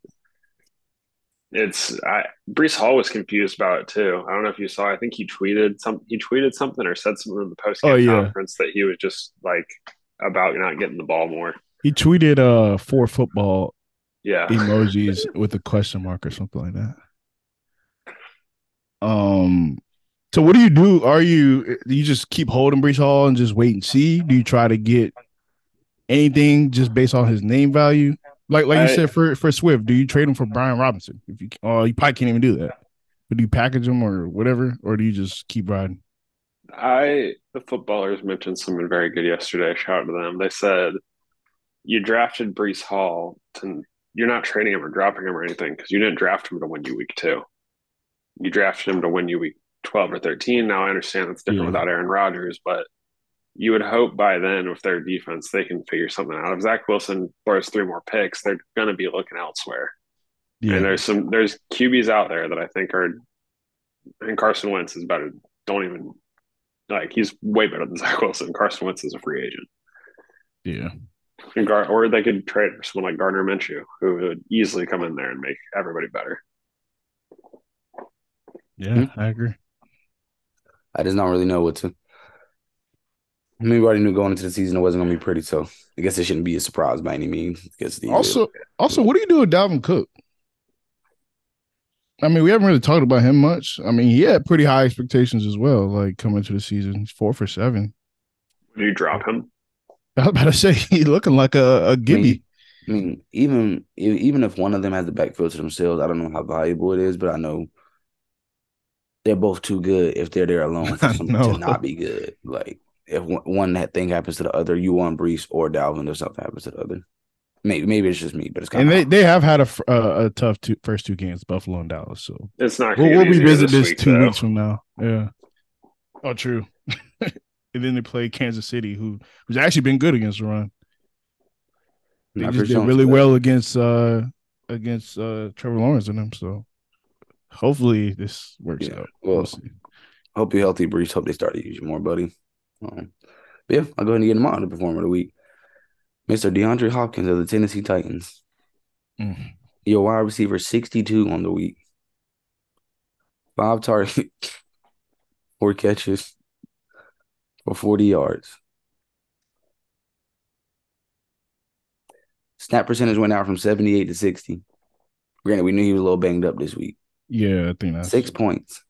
it's. I Breece Hall was confused about it too. I don't know if you saw. I think he tweeted some. He tweeted something or said something in the post Oh, yeah. conference that he was just like about not getting the ball more. He tweeted uh four football Yeah, emojis *laughs* with a question mark or something like that. Um so what do you do? Are you do you just keep holding Breece Hall and just wait and see? Do you try to get anything just based on his name value? Like like I- you said for for Swift, do you trade him for Brian Robinson? If you oh you probably can't even do that. But do you package him or whatever, or do you just keep riding? I the footballers mentioned something very good yesterday. Shout out to them. They said you drafted Breece Hall to you're not trading him or dropping him or anything because you didn't draft him to win you week two. You drafted him to win you week twelve or thirteen. Now I understand it's different Yeah. without Aaron Rodgers, but you would hope by then with their defense they can figure something out. If Zach Wilson throws three more picks, they're going to be looking elsewhere. Yeah. And there's some there's QBs out there that I think are, and Carson Wentz is better. Don't even like he's way better than *laughs* Zach Wilson. Carson Wentz is a free agent, yeah. And Gar- or they could trade for someone like Gardner Minshew, who would easily come in there and make everybody better. Yeah, hmm. I agree. I just don't really know what to. I mean, we already knew going into the season it wasn't going to be pretty, so I guess it shouldn't be a surprise by any means. I guess the Also, also, what do you do with Dalvin Cook? I mean, we haven't really talked about him much. I mean, he had pretty high expectations as well. Like coming into the season, he's four for seven. Would you drop him? *laughs* I was about to say he looking like a, a Gibby. I mean, even even if one of them has the backfield to themselves, I don't know how valuable it is, but I know they're both too good if they're there alone *laughs* to not be good. Like if one, that thing happens to the other, you want Breece or Dalvin, or something happens to the other. Maybe maybe it's just me, but it's kind and they, they have had a, a, a tough two, first two games, Buffalo and Dallas. So it's not. We'll, we'll revisit this, week, two though. weeks from now. Yeah. Oh, true. *laughs* and then they play Kansas City, who who's actually been good against the run. They just did really well against uh against uh Trevor Lawrence and them. So hopefully this works yeah. out. Well, we'll hope you're healthy, Breece. Hope they start to use you more, buddy. Um, yeah, I'll go ahead and get him on the performer of the week. Mr. DeAndre Hopkins of the Tennessee Titans. Mm. Your wide receiver 62 on the week. Five targets, *laughs* four catches for 40 yards. Snap percentage went out from 78 to 60. Granted, we knew he was a little banged up this week. Yeah, I think that's six points.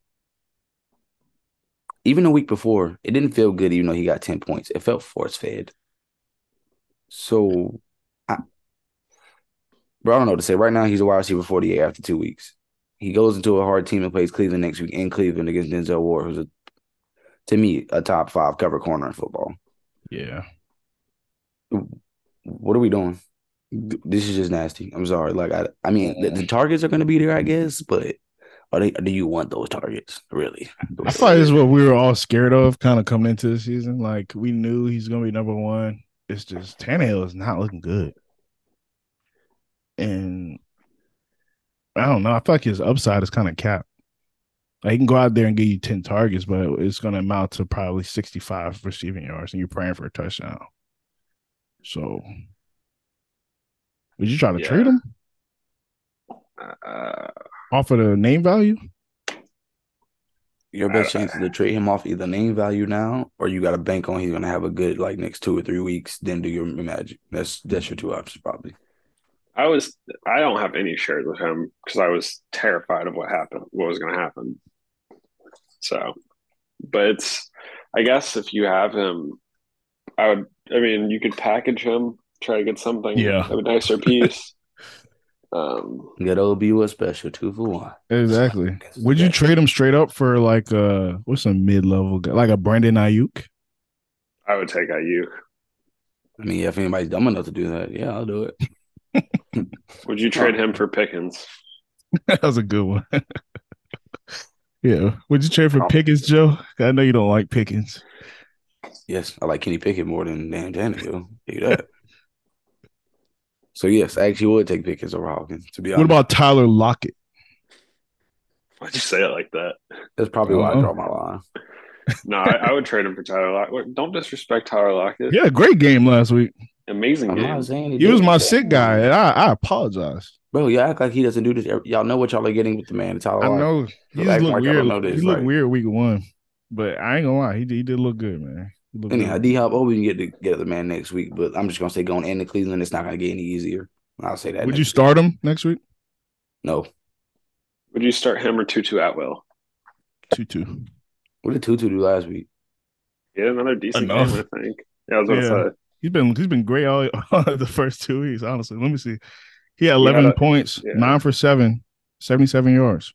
Even the week before, it didn't feel good, even though he got 10 points. It felt force fed. So, I, bro, I don't know what to say. Right now, he's a wide receiver 48 after two weeks. He goes into a hard team and plays Cleveland next week in Cleveland against Denzel Ward, who's a, to me a top five cover corner in football. Yeah. What are we doing? This is just nasty. I'm sorry. Like I, I mean, the, the targets are going to be there, I guess, but are they? Do you want those targets? Really? I thought this is what we were all scared of, kind of coming into the season. Like we knew he's going to be number one it's just Tannehill is not looking good. And I don't know. I feel like his upside is kind of capped. Like he can go out there and give you 10 targets, but it's going to amount to probably 65 receiving yards, and you're praying for a touchdown. So, would you try to yeah. trade him? Uh, Off of the name value? your best chance is to trade him off either name value now or you got to bank on he's going to have a good like next two or three weeks then do your magic that's that's your two options probably i was i don't have any shares with him because i was terrified of what happened what was going to happen so but it's i guess if you have him i would i mean you could package him try to get something yeah a nicer piece *laughs* um, Get OB was special two for one. Exactly. *laughs* Would you trade him straight up for like uh what's a mid level guy like a Brandon Aiyuk? I would take Ayuk. I mean, if anybody's dumb enough to do that, yeah, I'll do it. *laughs* would you trade him for Pickens? that was a good one. Yeah. Would you trade for Pickens, Joe? I know you don't like Pickens. Yes, I like Kenny Pickett more than Dan Tannehill. Do that. So yes, I actually would take Pickens over Hawkins. To be honest. What about Tyler Lockett? Why'd you say it like that? That's probably uh-huh. why I draw my line. no, I, I, would trade him for Tyler Lockett. Don't disrespect Tyler Lockett. Yeah, great game last week. Amazing I'm game. he, he was my sick guy, and I, I apologize. Bro, you act like he doesn't do this. Y'all know what y'all are getting with the man. It's Tyler I know. He look weird. He looked weird week one, but I ain't gonna lie. He, he did look good, man. Anyhow, D Hop, oh, we can get together, man, next week. But I'm just gonna say going into Cleveland, it's not gonna get any easier. I'll say that. Would you start week. him next week? No. Would you start him or Tutu Atwell? Tutu. What did Tutu do last week? Yeah, another decent Enough. game, I think. Yeah, I was gonna yeah. say. He's been he's been great all, *laughs* the first two weeks, honestly. Let me see. He had 11 points, yeah. nine for seven, 77 yards.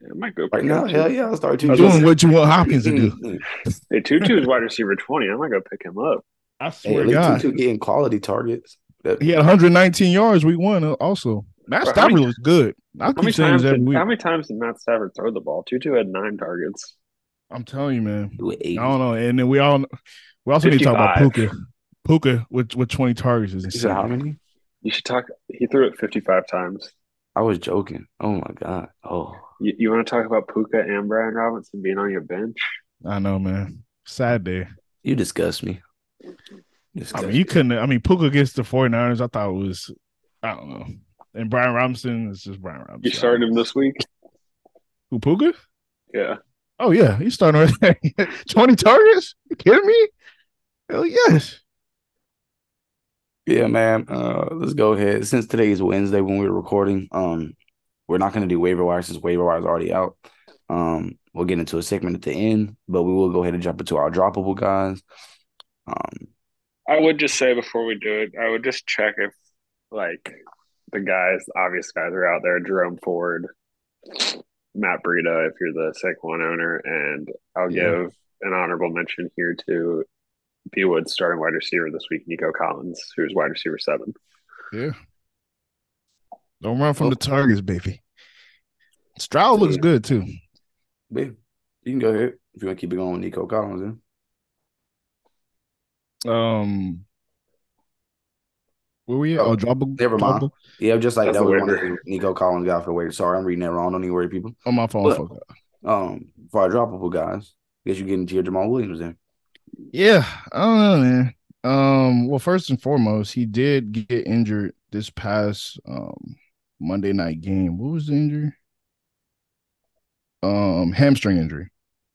Yeah, might go right now. Hell yeah, I'll start Tutu. Doing what you want Hopkins to do. *laughs* hey, Tutu is wide receiver 20. I might go pick him up. I swear hey, to God. Tutu getting quality targets. He had 119 yards week one uh, also. Matt Stafford was good. I keep saying this every did, week. How many times did Matt Stafford throw the ball? Tutu had nine targets. I'm telling you, man. I don't know. And then we all we also 55. need to talk about Puka. Puka with with 20 targets is insane. how many? You should talk. He threw it 55 times. I was joking. Oh my god. Oh. You, you want to talk about Puka and Brian Robinson being on your bench? I know, man. Sad day. You disgust me. I mean, you couldn't. I mean, Puka against the 49ers, I thought it was, I don't know. And Brian Robinson is just Brian Robinson. You started him this week? Who, Puka? Yeah. Oh, yeah. He's starting right *laughs* there. 20 targets? You kidding me? Hell yes. Yeah, man. Uh, let's go ahead. Since today is Wednesday when we're recording, um, we're not going to do waiver wire since waiver wire is already out. Um, we'll get into a segment at the end, but we will go ahead and jump into our droppable guys. Um, I would just say before we do it, I would just check if like the guys, the obvious guys are out there, Jerome Ford, Matt Breida, if you're the Saquon owner, and I'll Yeah. give an honorable mention here to B Wood starting wide receiver this week, Nico Collins, who's wide receiver seven. Yeah. Don't run from the targets, baby. Stroud looks good too. Babe, you can go ahead if you want to keep it going with Nico Collins. Then. Um, where we at? Oh, Oh, drop a never mind. drop Yeah, just like That's that was weird- one that Nico Collins got for the waiver. Sorry, I'm reading that wrong. Don't even worry, people. on my phone. Look. fuck up. Um, for our droppable guys, guess you get into your Jamaal Williams then. Yeah, I don't know, man. Um, well, first and foremost, he did get injured this past um Monday night game. What was the injury? Um, hamstring injury.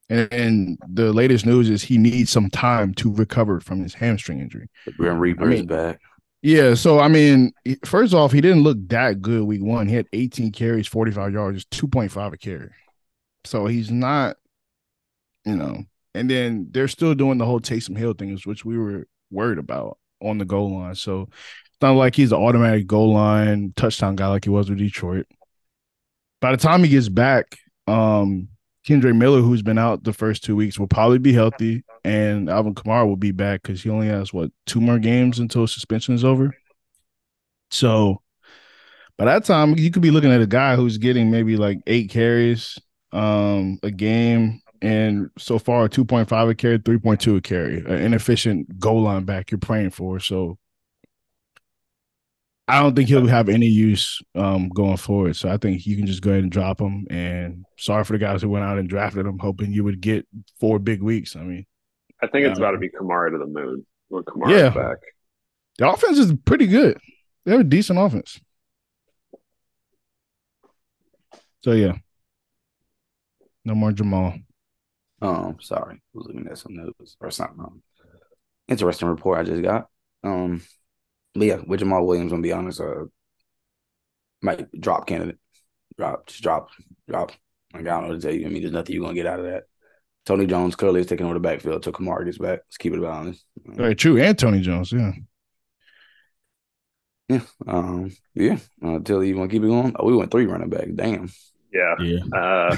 And, and the latest news is he needs some time to recover from his hamstring injury. The Grim Reaper I mean- is back. Yeah, so I mean, first off, he didn't look that good week one. He had 18 carries, 45 yards, 2.5 a carry. So he's not, you know, and then they're still doing the whole Taysom Hill thing, which we were worried about on the goal line. So it's not like he's an automatic goal line touchdown guy like he was with Detroit. By the time he gets back, um, Kendre Miller, who's been out the first two weeks, will probably be healthy, and Alvin Kamara will be back because he only has what two more games until suspension is over. So by that time, you could be looking at a guy who's getting maybe like eight carries um, a game, and so far a 2.5 a carry, 3.2 a carry, an inefficient goal line back you're praying for. So I don't think he'll have any use um, going forward. So I think you can just go ahead and drop him. And sorry for the guys who went out and drafted him, hoping you would get four big weeks. I mean, I think it's about to be Kamara to the moon when Kamara's Yeah. back. the offense is pretty good. They have a decent offense. So yeah, no more Jamaal. Um, sorry, I was looking at some notes or something. Um, interesting report I just got. Um, but yeah, with Jamaal Williams, I'm gonna be honest, uh, might drop candidate, drop, just drop, drop. Like I don't know what to tell you. I mean, there's nothing you're gonna get out of that. Tony Jones clearly is taking over the backfield until Kamara gets back. Let's keep it honest. Um, Very true. And Tony Jones. Yeah. Yeah, um, yeah. Uh, Tilly, you want to keep it going? Oh, we went three running back. Damn. Yeah. Yeah. Uh,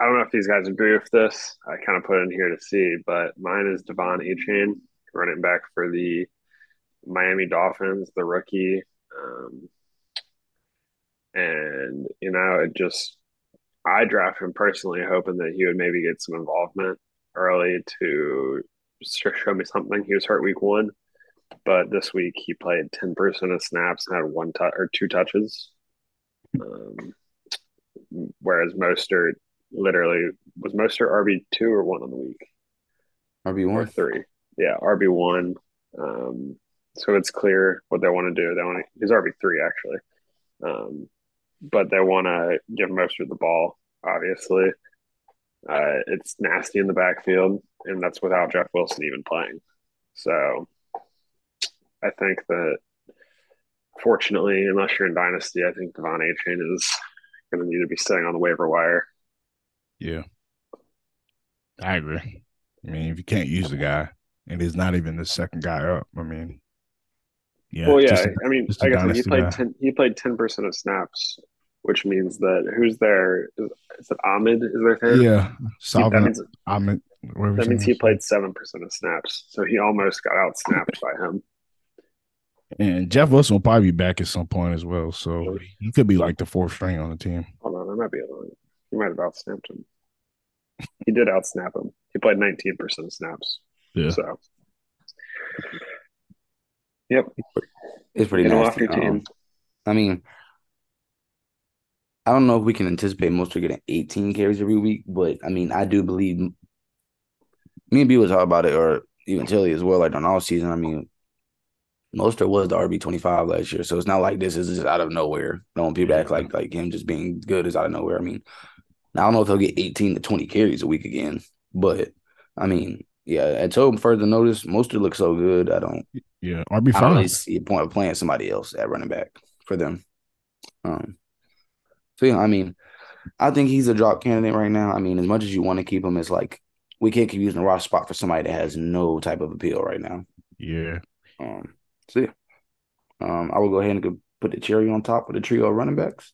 I don't know if these guys agree with this. I kind of put it in here to see, but mine is De'Von Achane, running back for the Miami Dolphins, the rookie. Um, and, you know, it just, I drafted him personally, hoping that he would maybe get some involvement early to show me something. He was hurt week one, but this week he played 10% of snaps and had one or two touches. Um, whereas Mostert literally was Mostert RB two or one on the week RB one or three. Yeah, RB one. Um, so it's clear what they want to do. They want to. He's RB three actually, um, but they want to give Mostert the ball. Obviously, uh, it's nasty in the backfield, and that's without Jeff Wilson even playing. So, I think that fortunately, unless you're in Dynasty, I think De'Von Achane is going to need to be staying on the waiver wire. Yeah. I agree. I mean, if you can't use the guy and he's not even the second guy up, I mean, yeah. well, yeah, just a- I mean, a I guess he played guy. ten. He played ten percent of snaps, which means that who's there? Is, is it Ahmed? Is there third? yeah. He- that means Ahmed, that means he played seven percent of snaps, so he almost got out snapped by him. And Jeff Wilson will probably be back at some point as well. So he could be like the fourth string on the team. Hold on, I might be alone. He might have outsnapped him. He did outsnap him. He played nineteen percent of snaps. Yeah. So, yep, It's pretty get him off nasty. your team. Um, I mean, I don't know if we can anticipate Mostert getting 18 carries every week, but I mean, I do believe me and B was talk about it, or even Tilly as well, like on all season. I mean, Mostert was the RB 25 last year, so it's not like this is just out of nowhere. No one people act like like him just being good is out of nowhere. I mean, I don't know if he'll get 18 to 20 carries a week again, but I mean, yeah, until further notice, Mostert looks so good. I don't Yeah. RB I don't really five. see a point of playing somebody else at running back for them. Um, so yeah, I mean, I think he's a drop candidate right now. I mean, as much as you want to keep him it's like we can't keep using a roster spot for somebody that has no type of appeal right now. Yeah. Um, so yeah, um, I will go ahead and put the cherry on top of the trio of running backs.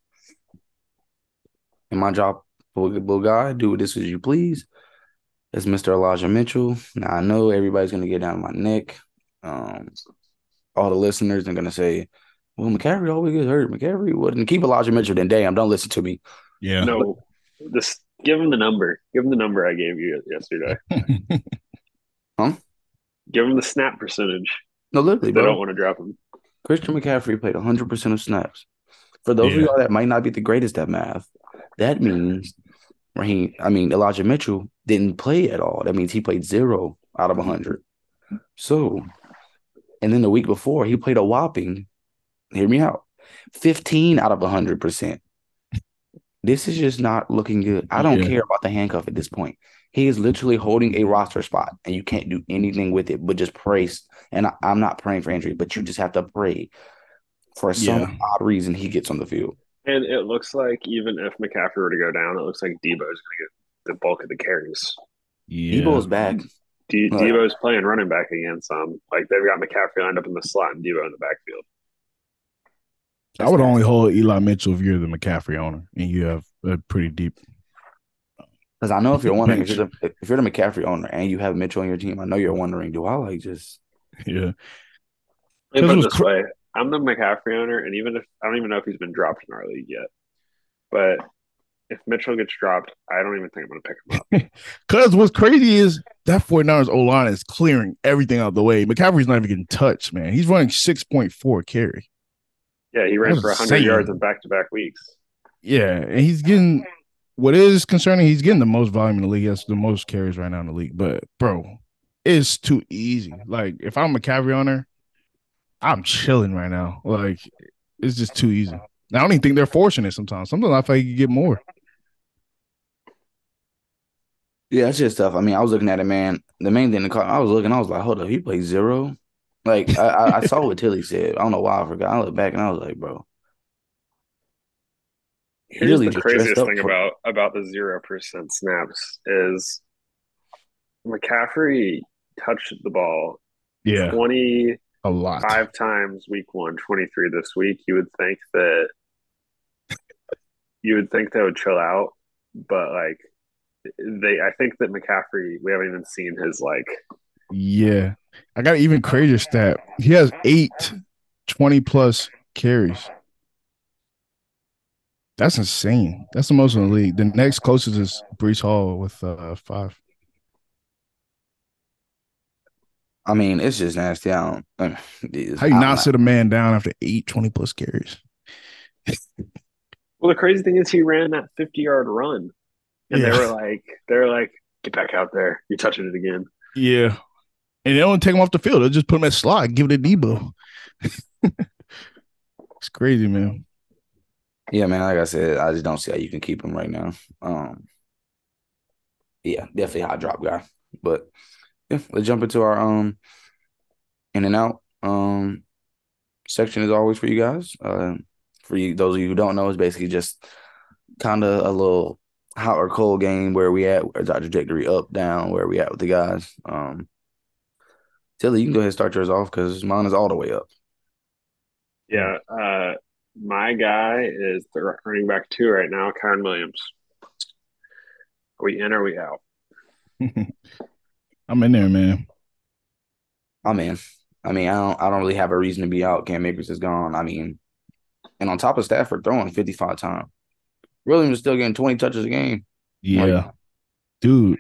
And my job, little guy, do with this as you please. It's Mr. Elijah Mitchell. Now I know everybody's gonna get down my neck. Um, all the listeners are gonna say, "Well, McCaffrey always gets hurt. McCaffrey wouldn't keep Elijah Mitchell." Then damn, don't listen to me. Yeah. No, Just give him the number. Give him the number I gave you yesterday. *laughs* Huh? Give him the snap percentage. No, literally, They bro. don't want to drop him. Christian McCaffrey played 100% of snaps. For those of y'all that might not be the greatest at math, that means Raheem, I mean Elijah Mitchell didn't play at all. That means he played zero out of 100. So, and then the week before, he played a whopping, hear me out, 15 out of 100%. This is just not looking good. I don't Yeah. care about the handcuff at this point. He is literally holding a roster spot, and you can't do anything with it but just pray. And I, I'm not praying for injury, but you just have to pray for some Yeah. odd reason he gets on the field. And it looks like even if McCaffrey were to go down, it looks like Deebo is going to get the bulk of the carries. Yeah. Deebo's back. D- Right. Deebo's playing running back again. Some like they've got McCaffrey lined up in the slot and Deebo in the backfield. I would only hold Eli Mitchell if you're the McCaffrey owner and you have a pretty deep. Because I know if you're wondering, if you're, the, if you're the McCaffrey owner and you have Mitchell on your team, I know you're wondering, do I like just Yeah. Let 'Cause it it was this cr- way: I'm the McCaffrey owner, and even if I don't even know if he's been dropped in our league yet, but if Mitchell gets dropped, I don't even think I'm going to pick him up. *laughs* Because what's crazy is that 49ers O line is clearing everything out the way. McCaffrey's not even getting touched, man. He's running 6.4 carry. Yeah, he ran That's for 100 insane. yards in back-to-back weeks. Yeah. And he's getting what is concerning, he's getting the most volume in the league. He has the most carries right now in the league. But, bro, it's too easy. Like, if I'm a McCaffrey owner, I'm chilling right now. Like, it's just too easy. I don't even think they're forcing it sometimes. Sometimes I feel like you get more. Yeah, it's just tough. I mean, I was looking at it, man. The main thing, the car, I was looking, I was like, hold up, he plays zero. Like I, I, I saw what Tilly said. I don't know why I forgot. I looked back and I was like, bro, Here's really the craziest thing for- about about the zero percent snaps is McCaffrey touched the ball Yeah. 25 A lot. Five times week one, 23 this week. You would think that you would think they would chill out, but like they, I think that McCaffrey, we haven't even seen his like Yeah. I got an even crazier stat. He has eight 20 plus carries. That's insane. That's the most in the league. The next closest is Breece Hall with uh five. I mean, it's just nasty. I don't. I mean, *laughs* it's- How you I'm not sit a man down after eight 20 plus carries? Well, the crazy thing is he ran that 50 yard run. And Yeah. they were like, they were like, get back out there. You're touching it again. Yeah. And they don't take him off the field. They'll just put him at slot, give it a Deebo. *laughs* it's crazy, man. Yeah, man. Like I said, I just don't see how you can keep him right now. Um, yeah, definitely hot drop guy. But yeah, let's jump into our um in and out um section as always for you guys. Uh, for you, those of you who don't know, it's basically just kind of a little hot or cold game where we at, where's our trajectory up, down, where we at with the guys. Um, Tilly, you can go ahead and start yours off because mine is all the way up. Yeah. Uh, my guy is the running back two right now, Kyren Williams. Are we in or are we out? *laughs* I'm in there, man. I'm in. I mean, I don't I don't really have a reason to be out. Cam Akers is gone. I mean, and on top of Stafford throwing 55 times. Williams is still getting 20 touches a game. Yeah. Like, Dude,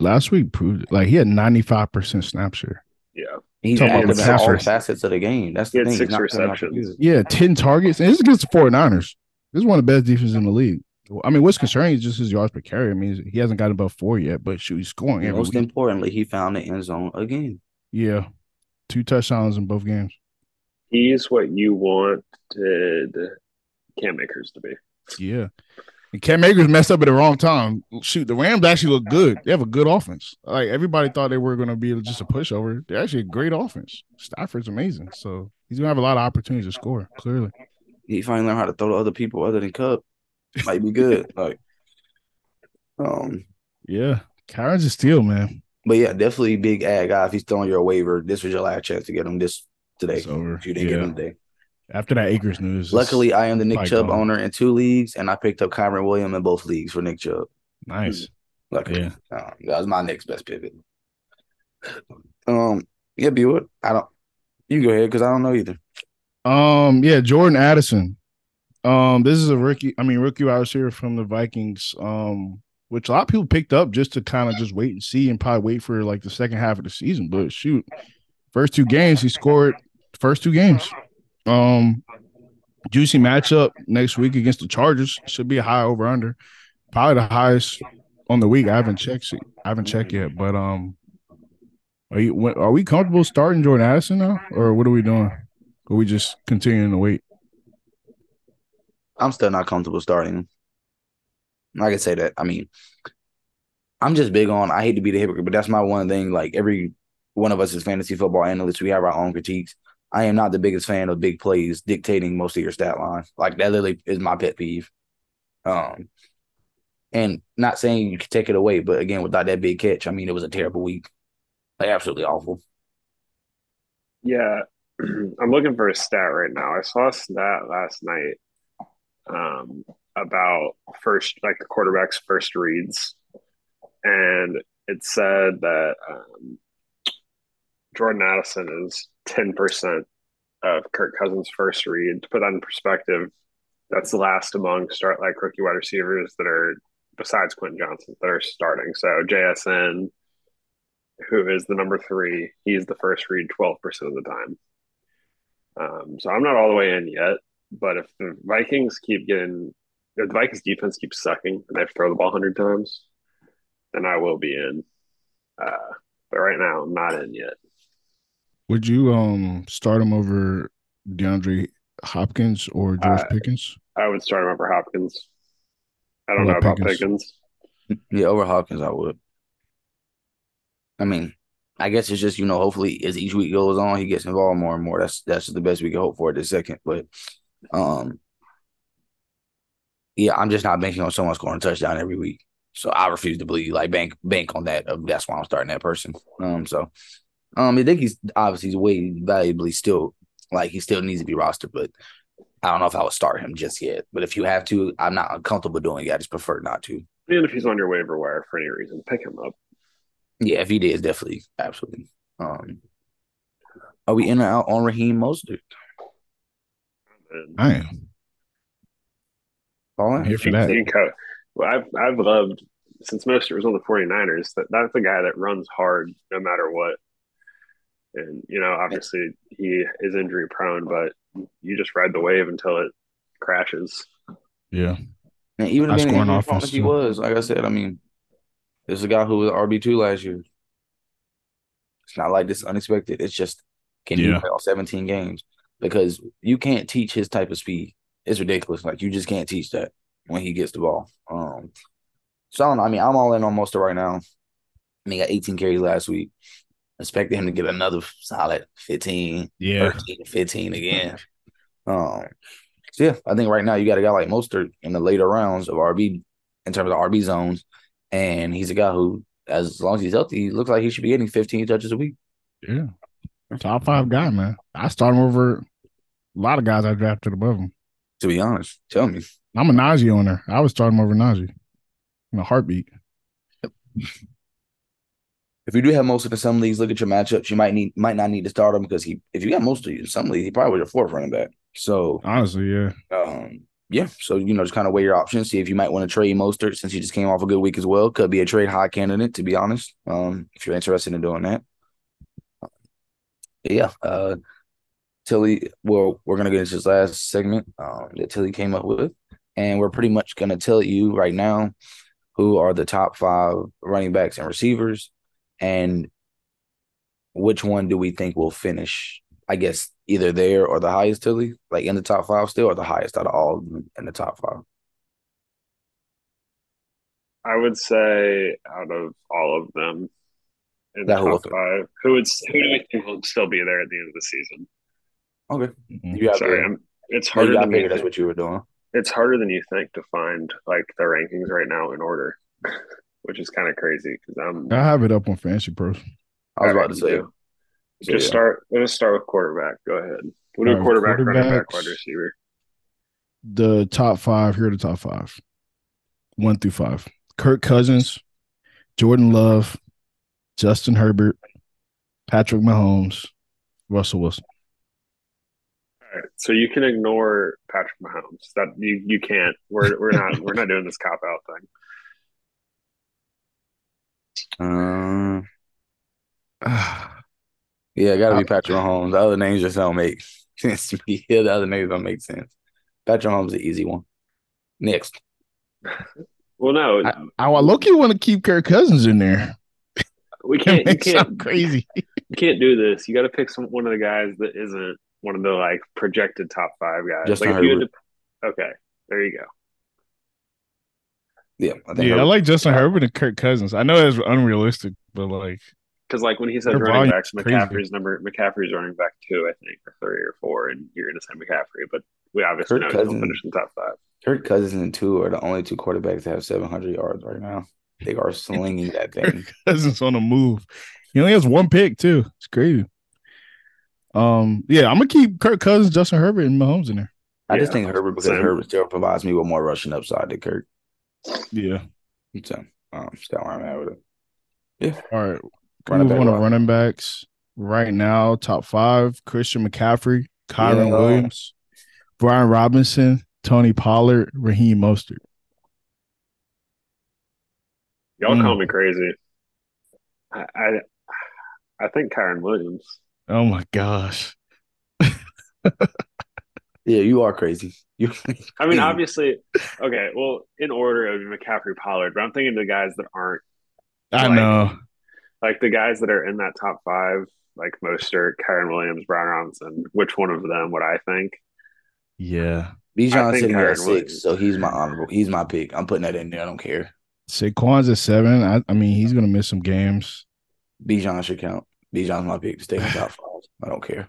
last week proved it. Like he had 95% snap share. Yeah. he's Talking about active in all McCaffrey. facets of the game. That's He the had thing. six He's not coming off the receptions. Yeah, 10 targets. And this is against the 49ers. This is one of the best defenses in the league. I mean, what's concerning is just his yards per carry. I mean, he hasn't gotten above four yet, but shoot, he's scoring every Most week. importantly, he found the end zone again. Yeah. Two touchdowns in both games. He's what you wanted Cam Akers to be. Yeah. And Cam Akers messed up at the wrong time. Shoot, the Rams actually look good. They have a good offense. Like everybody thought they were going to be just a pushover. They're actually a great offense. Stafford's amazing. So he's going to have a lot of opportunities to score, clearly. He finally learned how to throw to other people other than Kupp. Might be good. *laughs* like, um, Yeah. Kyren's a steal, man. But yeah, definitely big add guy. If he's throwing your waiver, this was your last chance to get him this today. It's over. If you didn't get him today. After that Akers news. Luckily, I am the Nick Chubb gone. owner in two leagues, and I picked up Kyren William in both leagues for Nick Chubb. nice. Luckily, Yeah. Um, that was my next best pivot. Um, yeah, Buick. I don't. You go ahead because I don't know either. Um, yeah, Jordan Addison. Um, this is a rookie. I mean, rookie wide receiver from the Vikings. Um, which a lot of people picked up just to kind of just wait and see and probably wait for like the second half of the season. But shoot, first two games he scored. First two games. Um, juicy matchup next week against the Chargers. Should be a high over under. Probably the highest on the week. I haven't checked. I haven't checked yet, but um, are you are we comfortable starting Jordan Addison now, or what are we doing? Are we just continuing to wait? I'm still not comfortable starting. I can say that. I mean, I'm just big on. I hate to be the hypocrite, but that's my one thing. Like every one of us is fantasy football analysts, we have our own critiques. I am not the biggest fan of big plays dictating most of your stat line. Like that literally is my pet peeve. Um, and not saying you can take it away, but again, without that big catch, I mean, it was a terrible week, like absolutely awful. Yeah, *clears throat* I'm looking for a stat right now. I saw a stat last night um, about first, like the quarterback's first reads, and it said that um, Jordan Addison is 10% of Kirk Cousins' first read. To put that in perspective, that's last among start like rookie wide receivers that are besides Quentin Johnston that are starting. So JSN, who is the number three, he's the first read 12% of the time. Um, so I'm not all the way in yet, but if the Vikings keep getting, if the Vikings defense keeps sucking and they have to throw the ball 100 times, then I will be in. Uh, but right now, I'm not in yet. Would you um start him over DeAndre Hopkins or George Uh, Pickens? I would start him over Hopkins. I don't What know about about Pickens? Pickens. Yeah, over Hopkins, I would. I mean, I guess it's just you know, hopefully as each week goes on, he gets involved more and more. That's that's just the best we can hope for at this second. But, um, yeah, I'm just not banking on someone scoring a touchdown every week. So I refuse to believe like bank bank on that. Uh, That's why I'm starting that person. Um, so, um, I think he's obviously he's way valuably still like he still needs to be rostered, but I don't know if I would start him just yet. But if you have to, I'm not uncomfortable doing it. I just prefer not to. And if he's on your waiver wire for any reason, pick him up. Yeah, if he did, definitely, absolutely. Um, are we in or out on Raheem Mostert? And I am here for that. can co- well, I've I've loved since Mostert was on the 49ers that that's a guy that runs hard no matter what. And you know, obviously he is injury prone, but you just ride the wave until it crashes. Yeah. And even if scoring he, offense, if he too. was, like I said, I mean, this is a guy who was RB two last year. It's not like this unexpected. It's just can you Yeah. play all 17 games? Because you can't teach his type of speed. It's ridiculous. Like you just can't teach that when he gets the ball. Um, so I don't know. I mean, I'm all in on Mostert right now. I mean, he got 18 carries last week. Expecting him to get another solid 15, Yeah. 13, 15 again. Um, so yeah, I think right now you got a guy like Mostert in the later rounds of RB in terms of RB zones, and he's a guy who, as long as he's healthy, he looks like he should be getting 15 touches a week. Yeah. Top five guy, man. I start him over a lot of guys I drafted above him. To be honest, tell me. I'm a Najee owner. I would start him over Najee in a heartbeat. If you do have Mostert in some leagues, look at your matchups. You might need might not need to start him because he if you got most of you in some leagues, he probably was your fourth running back. So Honestly, yeah. um yeah, so you know, just kind of weigh your options. See if you might want to trade Mostert since he just came off a good week as well. Could be a trade high candidate, to be honest. Um, if you're interested in doing that. Yeah, uh Tilly, well, we're gonna get into this last segment um, that Tilly came up with, and we're pretty much gonna tell you right now who are the top five running backs and receivers, and which one do we think will finish? I guess either there or the highest, Tilly, like in the top five still, or the highest out of all in the top five. I would say out of all of them in the That whole top thing. five, who would who do we think will still be there at the end of the season? Okay, Mhm. you got Sorry, I'm, it's harder you got than you that's think. what you were doing. It's harder than you think to find like the rankings right now in order. *laughs* which is kind of crazy because I'm. I have it up on Fantasy Pros. I was All right, about to say. do. So, Just yeah. start. Let's start with quarterback. Go ahead. We'll do All right, quarterback, running back, wide receiver. The top five. Here are the top five. One through five. Kirk Cousins, Jordan Love, Justin Herbert, Patrick Mahomes, Russell Wilson. All right. So you can ignore Patrick Mahomes. That you you can't. We're we're not we're not doing this cop out thing. Uh, *sighs* yeah, it got to be Patrick Mahomes. The other names just don't make *laughs* sense to me. Yeah, *laughs* the other names don't make sense. Patrick Mahomes is the easy one. Next, Well, no, I, I low key want to keep Kirk Cousins in there. We can't. You can't. crazy. You can't do this. You got to pick some one of the guys that isn't one of the like projected top five guys. Justin like if you had Herbert. to- okay, there you go. yeah, I think Yeah, I like Justin Herbert and Kirk Cousins. I know it's unrealistic, but like Because like when he says running volume's backs, crazy. McCaffrey's number McCaffrey's running back two, I think, or three or four, and you're gonna say McCaffrey, but we obviously Kirk know he'll Cousins. finish in the top five. Kirk Cousins and two are the only two quarterbacks that have 700 yards right now. They are slinging that *laughs* thing. Kirk Cousins on the move. He only has one pick too. It's crazy. Um, yeah, I'm gonna keep Kirk Cousins, Justin Herbert, and Mahomes in there. I just think Herbert because same. Herbert still provides me with more rushing upside than Kirk. Yeah. So, um, that's kind of where I'm at with it. Yeah. All right. Running Move back on to running backs. Right now, top five: Christian McCaffrey, Kyren Yeah. Williams, Brian Robinson, Tony Pollard, Raheem Mostert. Y'all Mm. call me crazy. I, I I think Kyren Williams. Oh my gosh. Yeah, you are crazy. You, *laughs* I mean, obviously, okay. Well, in order of McCaffrey, Pollard, but I'm thinking the guys that aren't I Like- know. like the guys that are in that top five, like Mostert, Kyren Williams, Brian Robinson. Which one of them would I think? Yeah. Bijan's think sitting there at six, Williams. so he's my honorable. He's my pick. I'm putting that in there. I don't care. Saquon's at seven. I, I mean, he's gonna miss some games. Bijan should count. Bijan's my pick to stay in the top five. I don't care.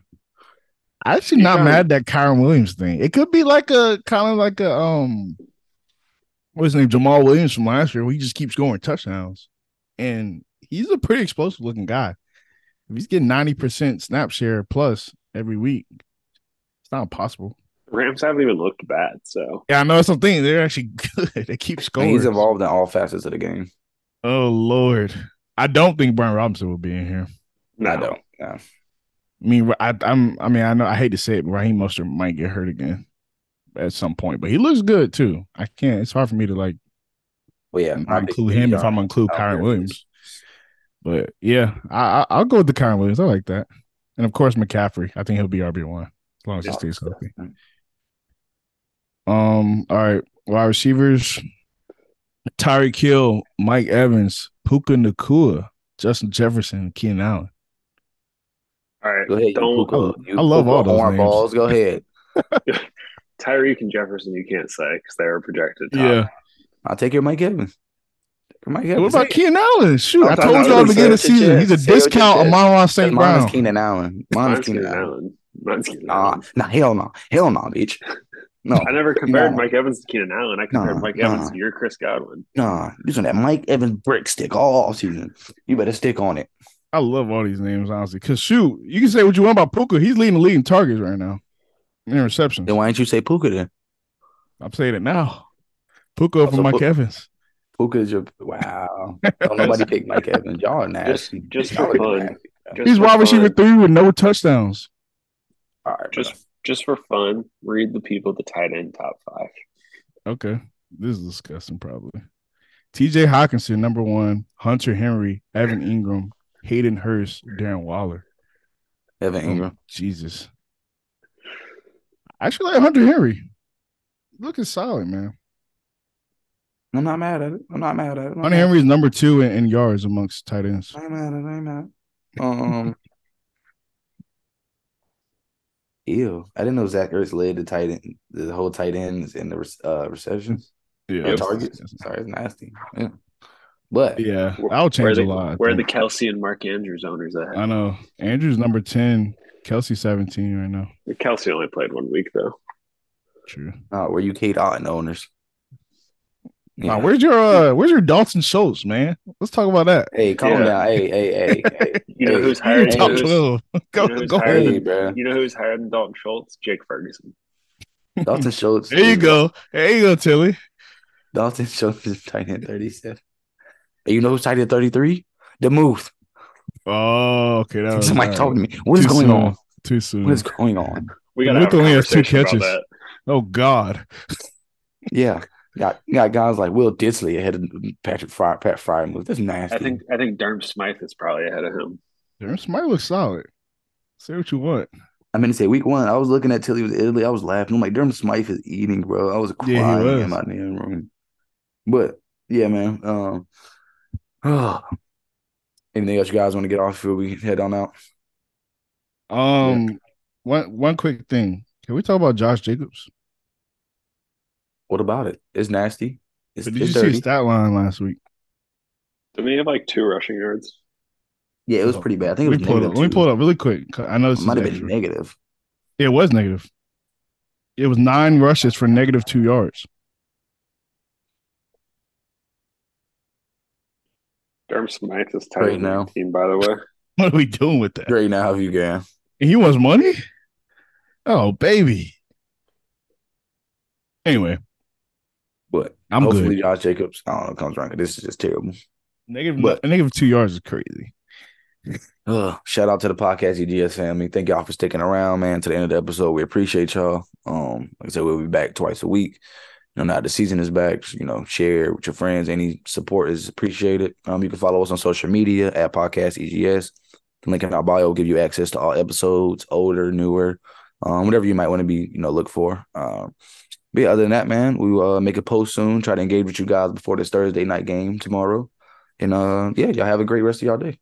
I'm actually not Bijan- mad at Kyren Williams thing. It could be like a kind of like a um what's his name? Jamaal Williams from last year. Where he just keeps scoring touchdowns. And he's a pretty explosive looking guy. If he's getting 90% snap share plus every week, it's not impossible. Rams haven't even looked bad, so Yeah, I know that's something. They're actually *laughs* good. They keep And scoring. he's involved in all facets of the game. Oh Lord. I don't think Brian Robinson will be in here. no. I don't. Yeah. I mean, I, I'm. I mean, I know. I hate to say it, but Raheem Mostert might get hurt again at some point. But he looks good too. I can't. It's hard for me to like Well, yeah. not my include him if uh, I'm gonna include I Kyren care. Williams. But yeah, I, I I'll go with the Kyren Williams. I like that, and of course McCaffrey. I think he'll be RB one as long as he stays healthy. Mm. Um. All right, wide receivers: Tyreek Hill, Mike Evans, Puka Nacua, Justin Jefferson, Keenan Allen. All right, Go ahead. Don't Puka, I- love Puka all those names. balls. Go ahead. *laughs* Tyreek and Jefferson. You can't say because they were projected. Top. Yeah. I'll take your Mike Evans. Take your Mike What about Keenan Allen? Shoot, I'm I told about you at the what beginning of the season. He's a say discount said. Amon-Ra St. Mine Brown. is Keenan Allen. Mine is Mine's Keenan Keenan Allen. Allen. Mine's Keenan Nah, Allen. nah, hell no. Hell no, bitch. No, I never compared Nah. Mike Evans to Keenan Allen. I compared Nah, Mike Evans to your Chris Godwin. nah. Using that Mike Evans brick stick all season. You better stick on it. I love all these names, honestly. Because shoot, you can say what you want about Puka. He's leading the league in targets right now. In receptions. Then why didn't you say Puka then? I'm saying it now. Puka over oh, Also, Mike Puka- Evans. Puka is your wow. Don't nobody pick Mike *laughs* Evans. Y'all are nasty. just Y'all for fun. nasty. Just He's for wide receiver fun. three with no touchdowns. All right, Just bro. Just for fun, read the people the tight end top five. Okay. This is disgusting, probably. TJ Hockenson, number one. Hunter Henry, Evan Engram, Hayden Hurst, Darren Waller. Evan Oh, Engram. Jesus. I actually like Hunter Henry. Looking solid, man. I'm not mad at it. I'm not mad at it. I'm Hunter. Henry is number two in, in yards amongst tight ends. I ain't mad at it. I ain't mad. Um. *laughs* Ew. I didn't know Zach Ertz led the tight end, the whole tight ends in the uh, receptions. Yeah. Or targets. Sorry, it's nasty. Yeah. But Yeah. That'll change where a the, lot. I Where the. Kelce and Mark Andrews owners at? I know. Andrew's number 10. Kelce 17 right now. Kelce only played one week though. True. uh, where you Cade Otton owners. Yeah. Nah, where's your uh where's your Dalton Schultz, man? Let's talk about that. Hey, calm yeah. down. Hey, hey, hey, *laughs* hey. You know hey. who's hired? Top twelve. Go, you know go hired, hey, bro. You know who's hired than Dalton Schultz? Jake Ferguson. Dalton Schultz. There you go. There you go, Tilly. Dalton Schultz is tight at 37. Hey, you know who's tight at 33? The move. Oh, okay. That Somebody right. talking to me. What is Too going soon. on? Too soon. What is going on? We got only has two catches. Oh God. yeah. Got got guys like Will Dissly ahead of Patrick Fry, Pat Freiermuth. That's nasty. I think I think Durham Smythe is probably ahead of him. Durham Smythe looks solid. Say what you want. I mean to say week one, I was looking at Tilly with Italy. I was laughing. I'm like, Durham Smythe is eating, bro. I was crying yeah, was. in my damn room. But yeah, man. Um oh. *sighs* anything else you guys want to get off before we head on out? Um yeah. one one quick thing. Can we talk about Josh Jacobs? What about it? It's nasty. It's, but did it's you dirty. see stat line last week? Did he have like two rushing yards? Yeah, it was pretty bad. I think it was let me, negative. Let me pull it up really quick. I know it might have been negative. It was negative. It was nine rushes for negative two yards. Durham Smythe is tight now. Team, by the way. *laughs* What are we doing with that? Great now, have you gone? He wants money. Oh, baby. Anyway, but I'm hopefully good. Josh Jacobs, I don't know, comes around. because This is just terrible. Negative, but, negative two yards is crazy. *laughs* Uh, shout out to the podcast EGS family. Thank y'all for sticking around, man, to the end of the episode. We appreciate y'all. Um, like I said, we'll be back twice a week. You know, now the season is back. You know, share with your friends. Any support is appreciated. Um, you can follow us on social media at podcast EGS. The link in our bio will give you access to all episodes, older, newer, um, whatever you might want to be, you know, look for. Um, but yeah, other than that, man, we will uh, make a post soon. Try to engage with you guys before this Thursday night game tomorrow. And uh, yeah, y'all have a great rest of y'all day.